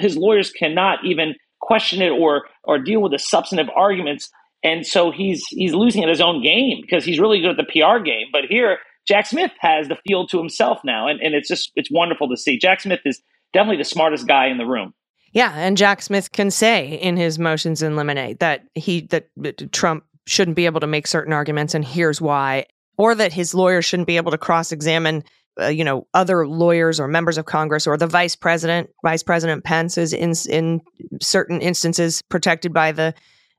His lawyers cannot even question it or or deal with the substantive arguments, and so he's he's losing at his own game because he's really good at the PR game. But here Jack Smith has the field to himself now, and, and it's just it's wonderful to see. Jack Smith is definitely the smartest guy in the room. Yeah, and Jack Smith can say in his motions in limine that he that Trump shouldn't be able to make certain arguments, and here's why, or that his lawyer shouldn't be able to cross examine. Uh, you know, other lawyers or members of Congress or the vice president, Vice President Pence is in in certain instances protected by the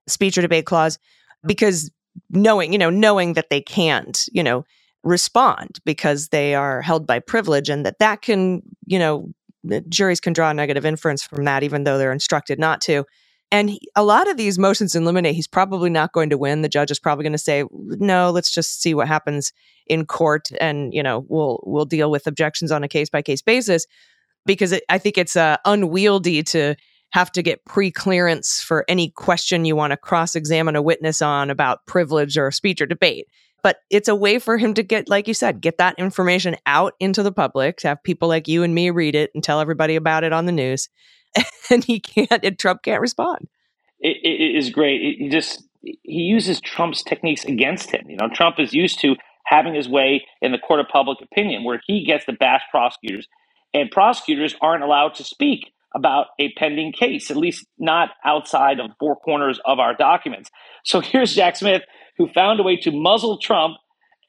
speech or debate clause because knowing, you know, knowing that they can't, you know, respond because they are held by privilege and that that can, you know, juries can draw a negative inference from that even though they're instructed not to. And he, a lot of these motions in limine, he's probably not going to win. The judge is probably going to say, "No, let's just see what happens in court, and you know, we'll we'll deal with objections on a case by case basis." Because it, I think it's uh, unwieldy to have to get pre clearance for any question you want to cross examine a witness on about privilege or speech or debate but it's a way for him to get like you said get that information out into the public to have people like you and me read it and tell everybody about it on the news and he can't and trump can't respond it, it is great he just he uses trump's techniques against him you know trump is used to having his way in the court of public opinion where he gets to bash prosecutors and prosecutors aren't allowed to speak about a pending case, at least not outside of four corners of our documents. So here's Jack Smith who found a way to muzzle Trump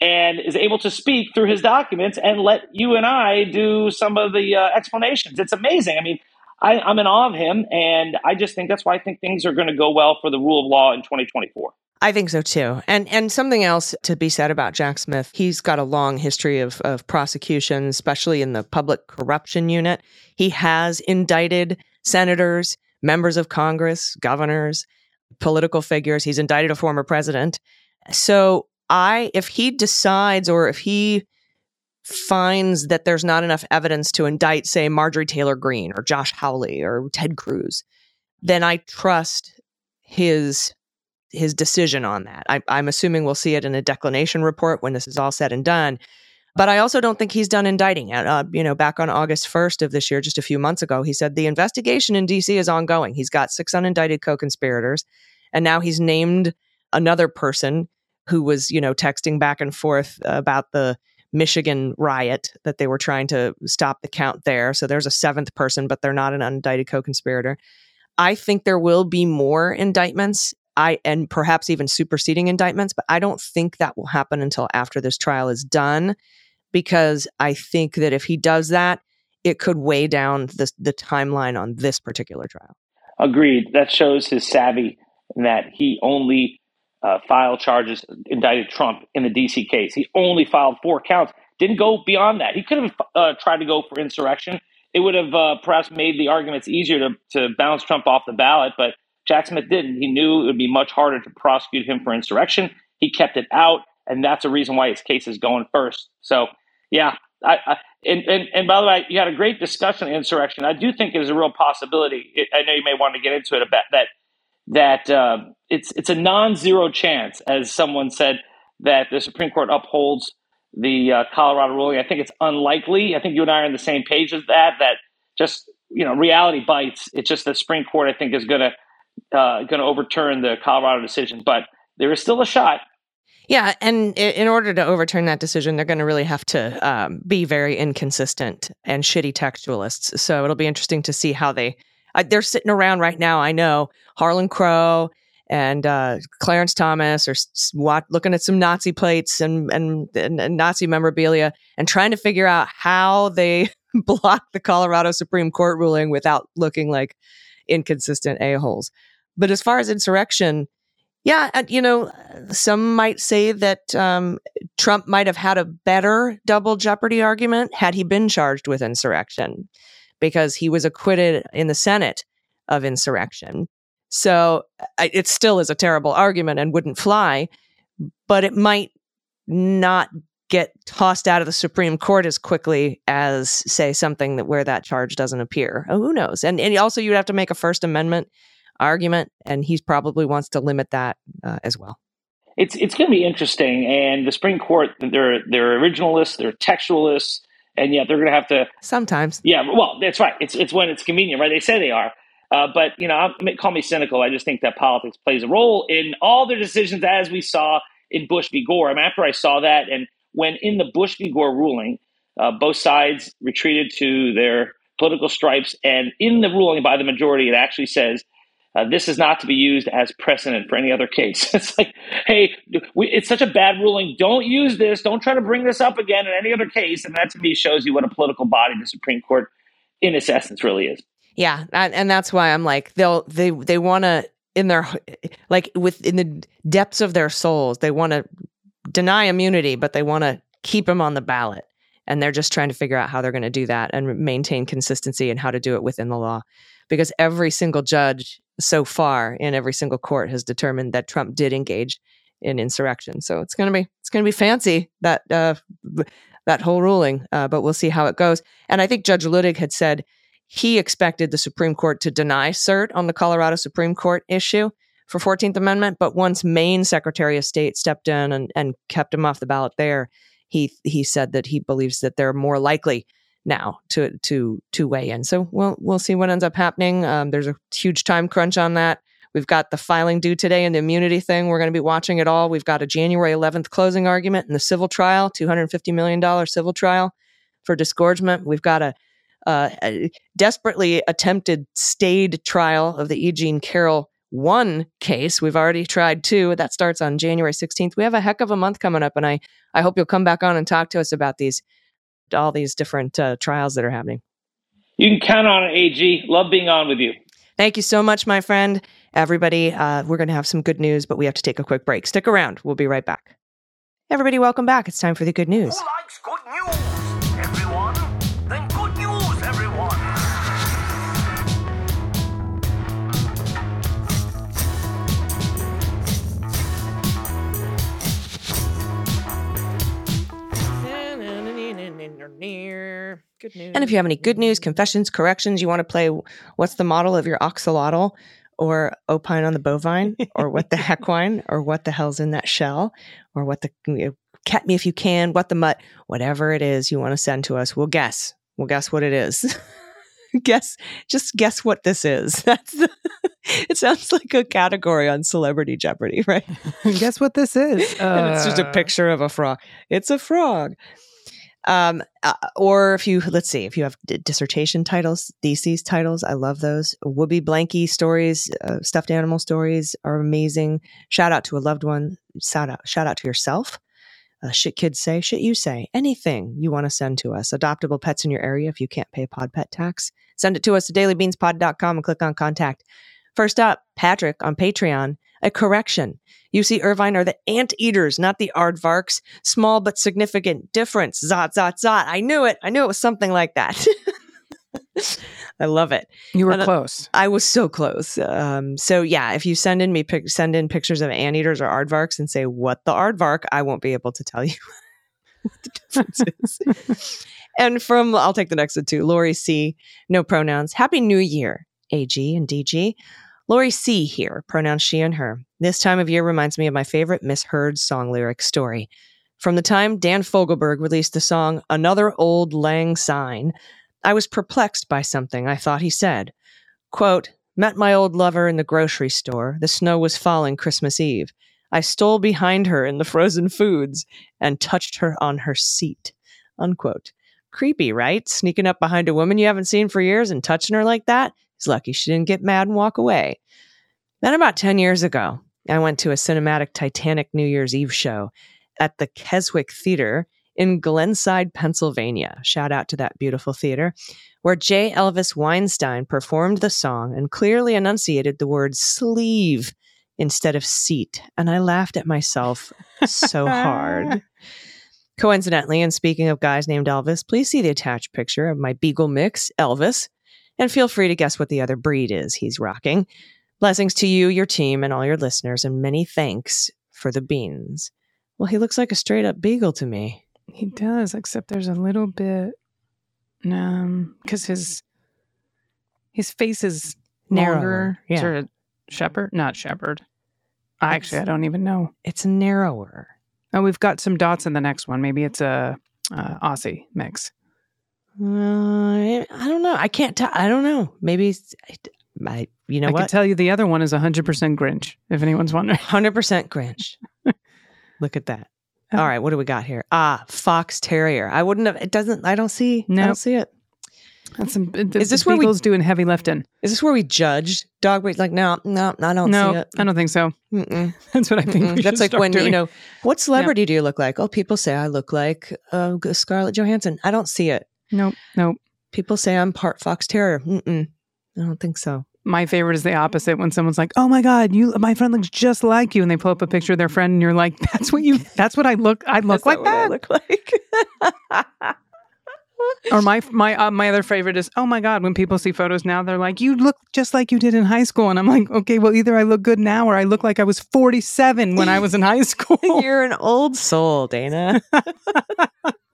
and is able to speak through his documents and let you and I do some of the uh, explanations. It's amazing. I mean, I, I'm in awe of him, and I just think that's why I think things are going to go well for the rule of law in 2024. I think so too. And and something else to be said about Jack Smith, he's got a long history of, of prosecution, especially in the public corruption unit. He has indicted senators, members of Congress, governors, political figures. He's indicted a former president. So I, if he decides or if he finds that there's not enough evidence to indict, say, Marjorie Taylor Greene or Josh Hawley or Ted Cruz, then I trust his his decision on that. I, I'm assuming we'll see it in a declination report when this is all said and done. But I also don't think he's done indicting. Uh, you know, back on August 1st of this year, just a few months ago, he said the investigation in DC is ongoing. He's got six unindicted co conspirators. And now he's named another person who was, you know, texting back and forth about the Michigan riot that they were trying to stop the count there. So there's a seventh person, but they're not an unindicted co conspirator. I think there will be more indictments. I and perhaps even superseding indictments, but I don't think that will happen until after this trial is done because I think that if he does that, it could weigh down the, the timeline on this particular trial. Agreed. That shows his savvy and that he only uh, filed charges, indicted Trump in the DC case. He only filed four counts, didn't go beyond that. He could have uh, tried to go for insurrection. It would have uh, perhaps made the arguments easier to, to bounce Trump off the ballot, but Jack Smith didn't. He knew it would be much harder to prosecute him for insurrection. He kept it out, and that's a reason why his case is going first. So, yeah. I, I and, and, and by the way, you had a great discussion on insurrection. I do think it is a real possibility. It, I know you may want to get into it a bit that that uh, it's it's a non-zero chance, as someone said, that the Supreme Court upholds the uh, Colorado ruling. I think it's unlikely. I think you and I are on the same page as that. That just you know, reality bites. It's just the Supreme Court. I think is going to uh, going to overturn the Colorado decision, but there is still a shot. Yeah, and in order to overturn that decision, they're going to really have to um, be very inconsistent and shitty textualists. So it'll be interesting to see how they. Uh, they're sitting around right now. I know Harlan Crow and uh, Clarence Thomas are s- looking at some Nazi plates and, and, and, and Nazi memorabilia and trying to figure out how they block the Colorado Supreme Court ruling without looking like inconsistent a holes. But as far as insurrection, yeah, you know, some might say that um, Trump might have had a better double jeopardy argument had he been charged with insurrection because he was acquitted in the Senate of insurrection. So it still is a terrible argument and wouldn't fly, but it might not get tossed out of the Supreme Court as quickly as, say, something that where that charge doesn't appear. Oh, who knows? And and also you'd have to make a First Amendment argument, and he probably wants to limit that uh, as well. It's it's going to be interesting, and the Supreme Court they're they're originalists, they're textualists, and yet they're going to have to sometimes. Yeah, well, that's right. It's it's when it's convenient, right? They say they are. Uh, but you know, call me cynical. I just think that politics plays a role in all their decisions, as we saw in Bush v. Gore. I mean, after I saw that, and when in the Bush v. Gore ruling, uh, both sides retreated to their political stripes, and in the ruling by the majority, it actually says uh, this is not to be used as precedent for any other case. it's like, hey, we, it's such a bad ruling. Don't use this. Don't try to bring this up again in any other case. And that to me shows you what a political body the Supreme Court, in its essence, really is. Yeah, and that's why I'm like they'll they they want to in their like within the depths of their souls they want to deny immunity, but they want to keep him on the ballot. And they're just trying to figure out how they're going to do that and maintain consistency and how to do it within the law. Because every single judge so far in every single court has determined that Trump did engage in insurrection. So it's going to be it's going to be fancy that uh, that whole ruling, uh, but we'll see how it goes. And I think Judge Luttig had said he expected the Supreme Court to deny cert on the Colorado Supreme Court issue for 14th Amendment, but once Maine Secretary of State stepped in and, and kept him off the ballot there, he he said that he believes that they're more likely now to to to weigh in. So we'll we'll see what ends up happening. Um, there's a huge time crunch on that. We've got the filing due today and the immunity thing. We're going to be watching it all. We've got a January 11th closing argument in the civil trial, $250 million civil trial for disgorgement. We've got a, uh, a desperately attempted stayed trial of the E. Jean Carroll one case. We've already tried two. That starts on January 16th. We have a heck of a month coming up, and I, I hope you'll come back on and talk to us about these all these different uh, trials that are happening. You can count on it, AG. Love being on with you. Thank you so much, my friend. Everybody, uh, we're going to have some good news, but we have to take a quick break. Stick around. We'll be right back. Everybody, welcome back. It's time for the good news. Who likes good news? Good news. And if you have any good news, confessions, corrections, you want to play what's the model of your axolotl or opine on the bovine or what the heck wine or what the hell's in that shell or what the you know, cat me if you can, what the mutt, whatever it is you want to send to us, we'll guess. We'll guess what it is. guess just guess what this is. That's the, it sounds like a category on Celebrity Jeopardy, right? guess what this is? and it's just a Uh, picture of a frog. It's a frog. Um, uh, or if you let's see, if you have d- dissertation titles, theses titles, I love those. Whoopi Blanky stories, uh, stuffed animal stories are amazing. Shout out to a loved one. Shout out, shout out to yourself. Uh, shit kids say, shit you say. Anything you want to send to us. Adoptable pets in your area if you can't pay pod pet tax. Send it to us at dailybeanspod.com and click on contact. First up, Patrick on Patreon A correction. UC Irvine are the anteaters, not the aardvarks. Small but significant difference. Zot, zot, zot. I knew it. I knew it was something like that. I love it. You were And, uh, close. I was so close. Um, so yeah, if you send in me pic- send in pictures of anteaters or aardvarks and say what the aardvark, I won't be able to tell you what the difference is. and from I'll take the next one too. Lori C. No pronouns. Happy New Year, AG and DG. Lori C. here. Pronouns she and her. This time of year reminds me of my favorite Miss Heard song lyric story. From the time Dan Fogelberg released the song Another Old Lang Syne, I was perplexed by something I thought he said. Quote, Met my old lover in the grocery store. The snow was falling Christmas Eve. I stole behind her in the frozen foods and touched her on her seat. Unquote. Creepy, right? Sneaking up behind a woman you haven't seen for years and touching her like that? He's lucky she didn't get mad and walk away. Then, about 10 years ago, I went to a cinematic Titanic New Year's Eve show at the Keswick Theater in Glenside, Pennsylvania. Shout out to that beautiful theater, where J. Elvis Weinstein performed the song and clearly enunciated the word sleeve instead of seat. And I laughed at myself so hard. Coincidentally, and speaking of guys named Elvis, please see the attached picture of my Beagle mix, Elvis, and feel free to guess what the other breed is he's rocking. Blessings to you, your team, and all your listeners, and many thanks for the beans. Well, he looks like a straight up beagle to me. He does, except there's a little bit, um, because his his face is Narrower, yeah. Sort of shepherd, not shepherd. Actually, I don't even know. It's narrower. Oh, we've got some dots in the next one. Maybe it's a uh, Aussie mix. Uh, I don't know. I can't tell. I don't know. Maybe I, I- you know I can tell you the other one is 100% Grinch, if anyone's wondering. Hundred percent Grinch. Look at that. Oh. All right, what do we got here? Ah, fox terrier. I wouldn't have. It doesn't. I don't see. I don't see it. That's some, Is this where we- doing heavy lifting? Is this where we judged dog breeds? Like, no, no, I don't see No. I don't think so. Mm-mm, That's what I think. That's like when you know, what celebrity do you look like? Oh, people say I look like uh, Scarlett Johansson. I don't see it. Nope, nope. People say I'm part fox terrier. Mm-mm. I don't think so. My favorite is the opposite when someone's like, "Oh my god, you my friend looks just like you," and they pull up a picture of their friend, and you're like, "That's what you. That's what I look. I look That's like not what I that." look like. Or my my uh, my other favorite is, "Oh my god, when people see photos now, they're like, you look just like you did in high school," and I'm like, "Okay, well, either I look good now or I look like I was 47 when I was in high school." You're an old soul, Dana.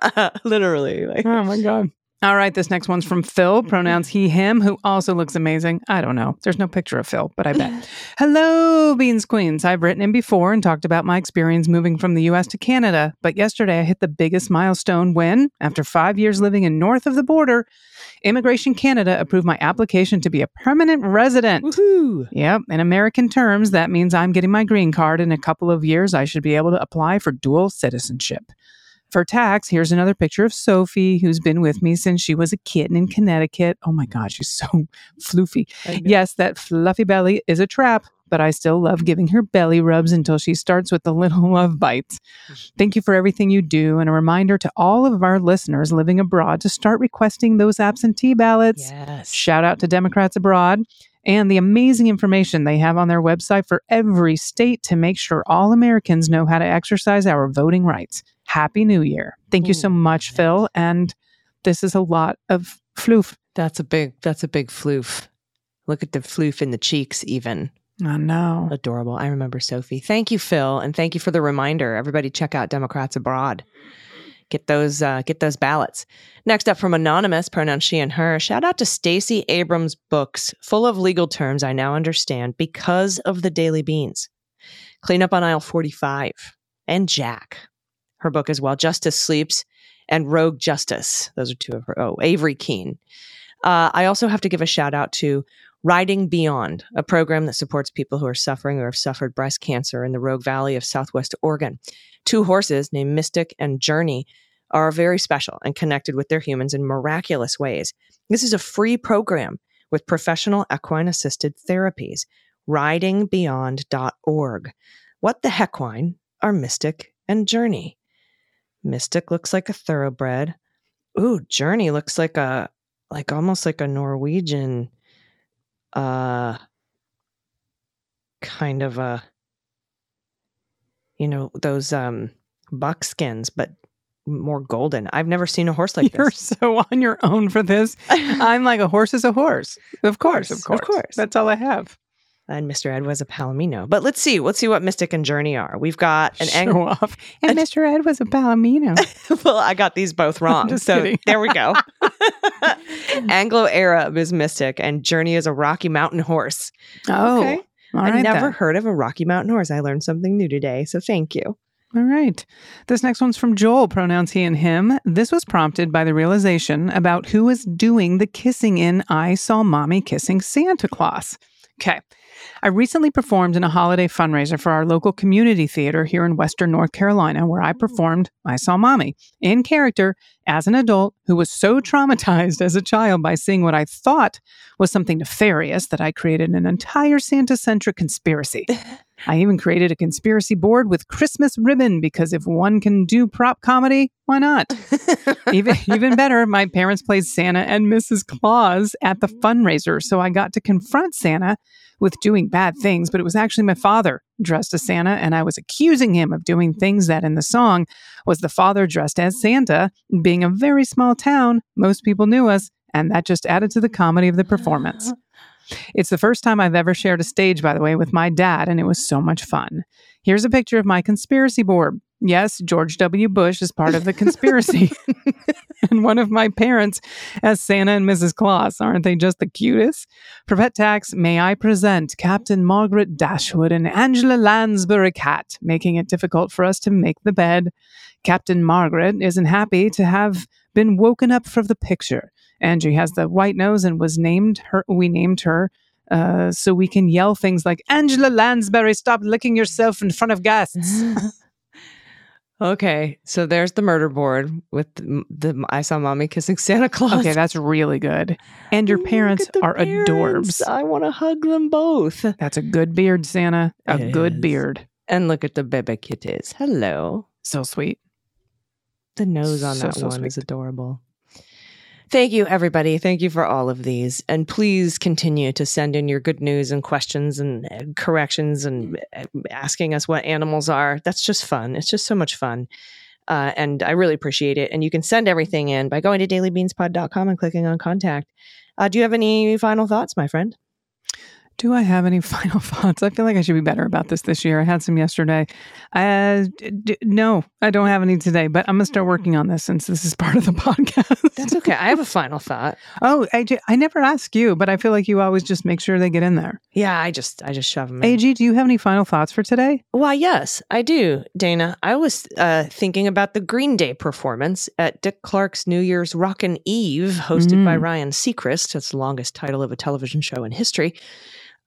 Uh, literally. Like, Oh my God. All right, this next one's from Phil, pronouns he, him, who also looks amazing. I don't know. There's no picture of Phil, but I bet. Hello, Beans Queens. I've written in before and talked about my experience moving from the US to Canada, but yesterday I hit the biggest milestone when, after five years living in north of the border, Immigration Canada approved my application to be a permanent resident. woohoo. Yep. In American terms, that means I'm getting my green card. In a couple of years, I should be able to apply for dual citizenship. For tax, here's another picture of Sophie, who's been with me since she was a kitten in Connecticut. Oh my God, she's so floofy. Yes, that fluffy belly is a trap, but I still love giving her belly rubs until she starts with the little love bites. Thank you for everything you do, and a reminder to all of our listeners living abroad to start requesting those absentee ballots. Yes. Shout out to Democrats abroad and the amazing information they have on their website for every state to make sure all Americans know how to exercise our voting rights. Happy New Year. Thank you so much, nice. Phil. And this is a lot of floof. That's a big that's a big floof. Look at the floof in the cheeks even. I know. Adorable. I remember Sophie. Thank you, Phil, and thank you for the reminder. Everybody check out Democrats Abroad. Get those uh, get those ballots. Next up from Anonymous, pronoun she and her. Shout out to Stacey Abrams' books, full of legal terms I now understand because of the Daily Beans. Clean up on aisle 45. And Jack. Her book as well, Justice Sleeps and Rogue Justice. Those are two of her. Oh, Avery Keene. Uh, I also have to give a shout out to Riding Beyond, a program that supports people who are suffering or have suffered breast cancer in the Rogue Valley of Southwest Oregon. Two horses named Mystic and Journey are very special and connected with their humans in miraculous ways. This is a free program with professional equine assisted therapies. Ridingbeyond.org. What the heckwine are Mystic and Journey? Mystic looks like a thoroughbred. Ooh, Journey looks like a like almost like a Norwegian uh kind of a, you know, those um buckskins, but more golden. I've never seen a horse like this. You're so on your own for this. I'm like a horse is a horse. Of course, of course, of course. That's all I have. And Mr. Ed was a Palomino. But let's see. Let's see what Mystic and Journey are. We've got an ang- Show off. And Mr. Ed was a Palomino. well, I got these both wrong. so there we go. Anglo Arab is Mystic and Journey is a Rocky Mountain horse. Oh, Okay. I right. never then. heard of a Rocky Mountain horse. I learned something new today. So thank you. All right. This next one's from Joel, pronouns he and him. This was prompted by the realization about who was doing the kissing in I Saw Mommy Kissing Santa Claus. Okay. I recently performed in a holiday fundraiser for our local community theater here in Western North Carolina, where I mm. performed I Saw Mommy in character as an adult who was so traumatized as a child by seeing what I thought was something nefarious that I created an entire Santa centric conspiracy. I even created a conspiracy board with Christmas ribbon because if one can do prop comedy, why not? even even better, my parents played Santa and Mrs. Claus at the mm. fundraiser, so I got to confront Santa with doing bad things, but it was actually my father dressed as Santa and I was accusing him of doing things that in the song was the father dressed as Santa. Being a very small town, most people knew us, and that just added to the comedy of the performance. It's the first time I've ever shared a stage, by the way, with my dad, and it was so much fun. Here's a picture of my conspiracy board. Yes, George W. Bush is part of the conspiracy. and one of my parents as Santa and Mrs. Claus. Aren't they just the cutest? For Pet Tax, may I present Captain Margaret Dashwood and Angela Lansbury Cat, making it difficult for us to make the bed. Captain Margaret isn't happy to have been woken up from the picture. Angie has the white nose and was named her. We named her uh, so we can yell things like Angela Lansbury, stop licking yourself in front of guests. Okay, so there's the murder board with the, the I saw mommy kissing Santa Claus. okay, that's really good. And your Look parents are parents. adorbs. I want to hug them both. That's a good beard, Santa. A It good is. beard. And look at the baby kitties. Hello. So sweet. The nose on So, that so one is adorable. Thank you, everybody. Thank you for all of these. And please continue to send in your good news and questions and uh, corrections and uh, asking us what animals are. That's just fun. It's just so much fun. Uh, and I really appreciate it. And you can send everything in by going to dailybeanspod.com and clicking on contact. Uh, do you have any final thoughts, my friend? Do I have any final thoughts? I feel like I should be better about this this year. I had some yesterday. Uh, d- no, I don't have any today, but I'm going to start working on this since this is part of the podcast. That's okay. I have a final thought. oh, AJ, I never ask you, but I feel like you always just make sure they get in there. Yeah, I just I just shove them in. AG, do you have any final thoughts for today? Why, yes, I do, Dana. I was uh, thinking about the Green Day performance at Dick Clark's New Year's Rockin' Eve, hosted by Mm. Ryan Seacrest. That's the longest title of a television show in history.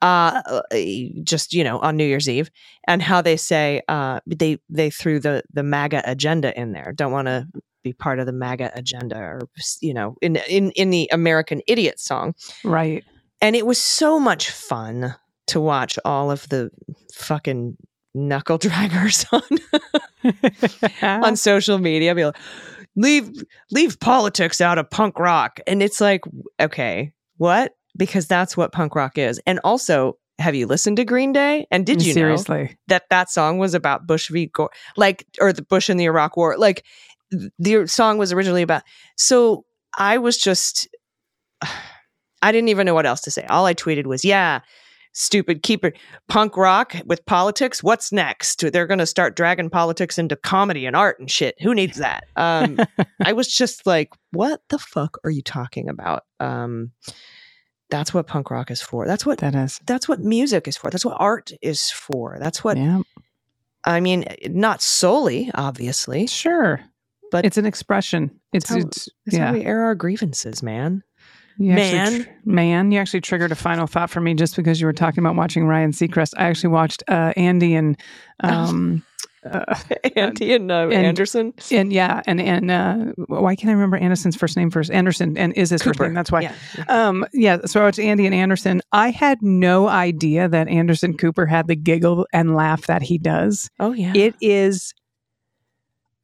Uh, uh, just you know, on New Year's Eve, and how they say uh, they they threw the the MAGA agenda in there. Don't want to be part of the MAGA agenda, or you know, in in in the American Idiot song Right. and it was so much fun to watch all of the fucking knuckle draggers on on social media be like leave leave politics out of punk rock and it's like okay what because that's what punk rock is. And also have you listened to green day? And did you know Seriously. that that song was about bush v gore like or the bush in the iraq war like the song was originally about so i was just i didn't even know what else to say. All i tweeted was yeah stupid keep it punk rock with politics? What's next? They're going to start dragging politics into comedy and art and shit. Who needs that? Um i was just like what the fuck are you talking about? Um that's what punk rock is for that's what That is. that's what music is for that's what art is for that's what yeah. i mean not solely obviously Sure. But- it's an expression. It's, how- it's yeah. how we air our grievances man You Man. tr- man, you actually triggered a final thought for me just because you were talking about watching Ryan Seacrest. I actually watched uh, Andy and um, uh, Andy and, uh, and- Anderson. and yeah, and and uh, why can't I remember Anderson's first name first? Anderson and is his first Cooper. name. That's why. Yeah. Um, yeah. So I watched Andy and Anderson. I had no idea that Anderson Cooper had the giggle and laugh that he does. Oh yeah. It is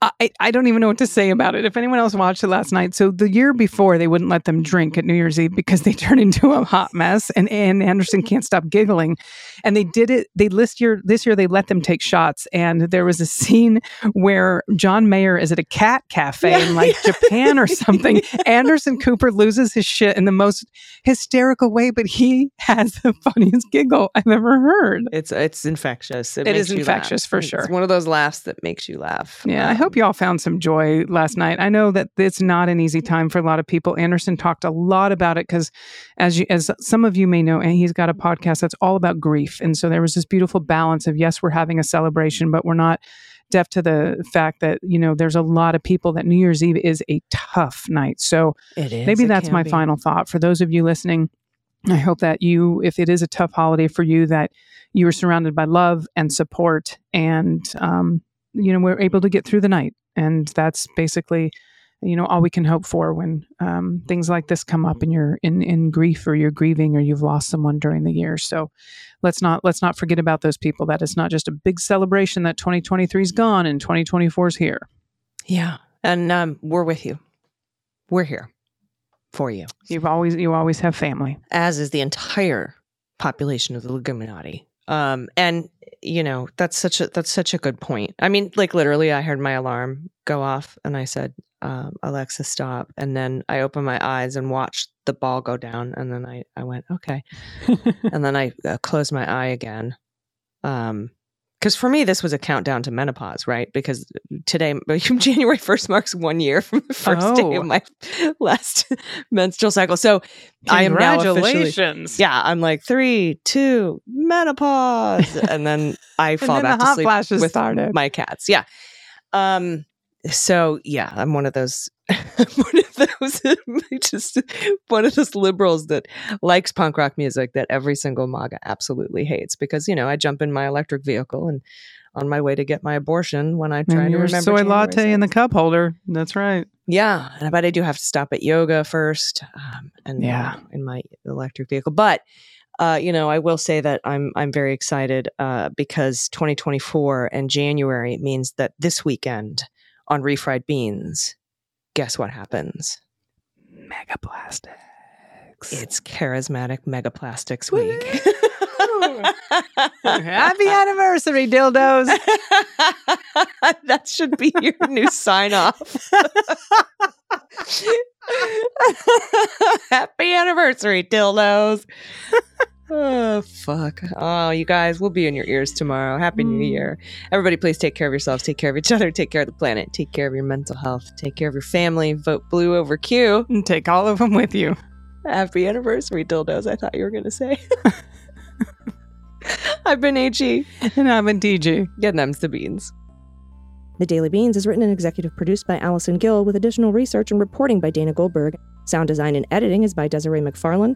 I, I don't even know what to say about it. If anyone else watched it last night, so the year before they wouldn't let them drink at New Year's Eve because they turned into a hot mess, and Ann Anderson can't stop giggling. And they did it. They list year this year they let them take shots, and there was a scene where John Mayer is at a cat cafe in like Japan or something. Anderson Cooper loses his shit in the most hysterical way, but he has the funniest giggle I've ever heard. It's it's infectious. It makes is infectious laugh. for sure. It's one of those laughs that makes you laugh. Yeah, I Um, hope you all found some joy last night. I know that it's not an easy time for a lot of people. Anderson talked a lot about it because, as you, as some of you may know, and he's got a podcast that's all about grief, and so there was this beautiful balance of yes, we're having a celebration, but we're not deaf to the fact that you know there's a lot of people that New Year's Eve is a tough night. So It is. maybe it that's my be. final thought for those of you listening. I hope that you, if it is a tough holiday for you, that you are surrounded by love and support, and um, you know we're able to get through the night. And that's basically, you know, all we can hope for when um, things like this come up and you're in in grief or you're grieving or you've lost someone during the year. So let's not let's not forget about those people. That it's not just a big celebration that 2023 is gone and 2024 is here. Yeah, and um, we're with you. We're here for you, You've always you always have family. as is the entire population of the Leguminati. Um, and you know that's such a that's such a good point. I mean, like literally, I heard my alarm go off, and I said, um, "Alexa, stop!" And then I opened my eyes and watched the ball go down, and then I I went, "Okay," and then I uh, closed my eye again. Um, because for me, this was a countdown to menopause, right? Because today, January 1st marks one year from the first day Oh. of my last menstrual cycle. So I am now officially, Congratulations. yeah, I'm like three, two, menopause. and then I fall then back to sleep with started. my cats. Yeah. Um, so yeah, I'm one of those one of those just one of those liberals that likes punk rock music that every single MAGA absolutely hates because you know I jump in my electric vehicle and on my way to get my abortion when I try And to remember soy January latte in the cup holder. That's right. Yeah, and but I do have to stop at yoga first, um, and Yeah. in my electric vehicle. But uh, you know, I will say that I'm I'm very excited uh, because 2024 and January means that this weekend on refried beans, guess what happens? Megaplastics. It's charismatic megaplastics week. Happy anniversary, dildos. that should be your new sign off. Happy anniversary, dildos. Oh, fuck. Oh, you guys, we'll be in your ears tomorrow. Happy New Mm. Year. Everybody, please take care of yourselves, take care of each other, take care of the planet, take care of your mental health, take care of your family. Vote blue over Q. And take all of them with you. Happy anniversary, dildos. I thought you were going to say. I've been HE. And I'm a DG. Yeah, them's the beans. The Daily Beans is written and executive produced by Allison Gill with additional research and reporting by Dana Goldberg. Sound design and editing is by Desiree McFarlane,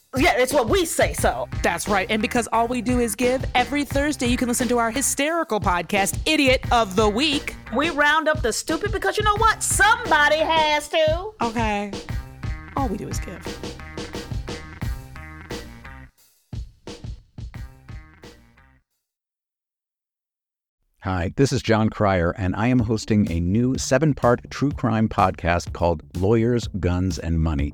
Yeah, it's what we say so. That's right, and because all we do is give, every Thursday you can listen to our hysterical podcast, Idiot of the Week. We round up the stupid because you know what? Somebody has to. Okay. All we do is give. Hi, this is Jon Cryer, and I am hosting a new seven part true crime podcast called Lawyers, Guns, and Money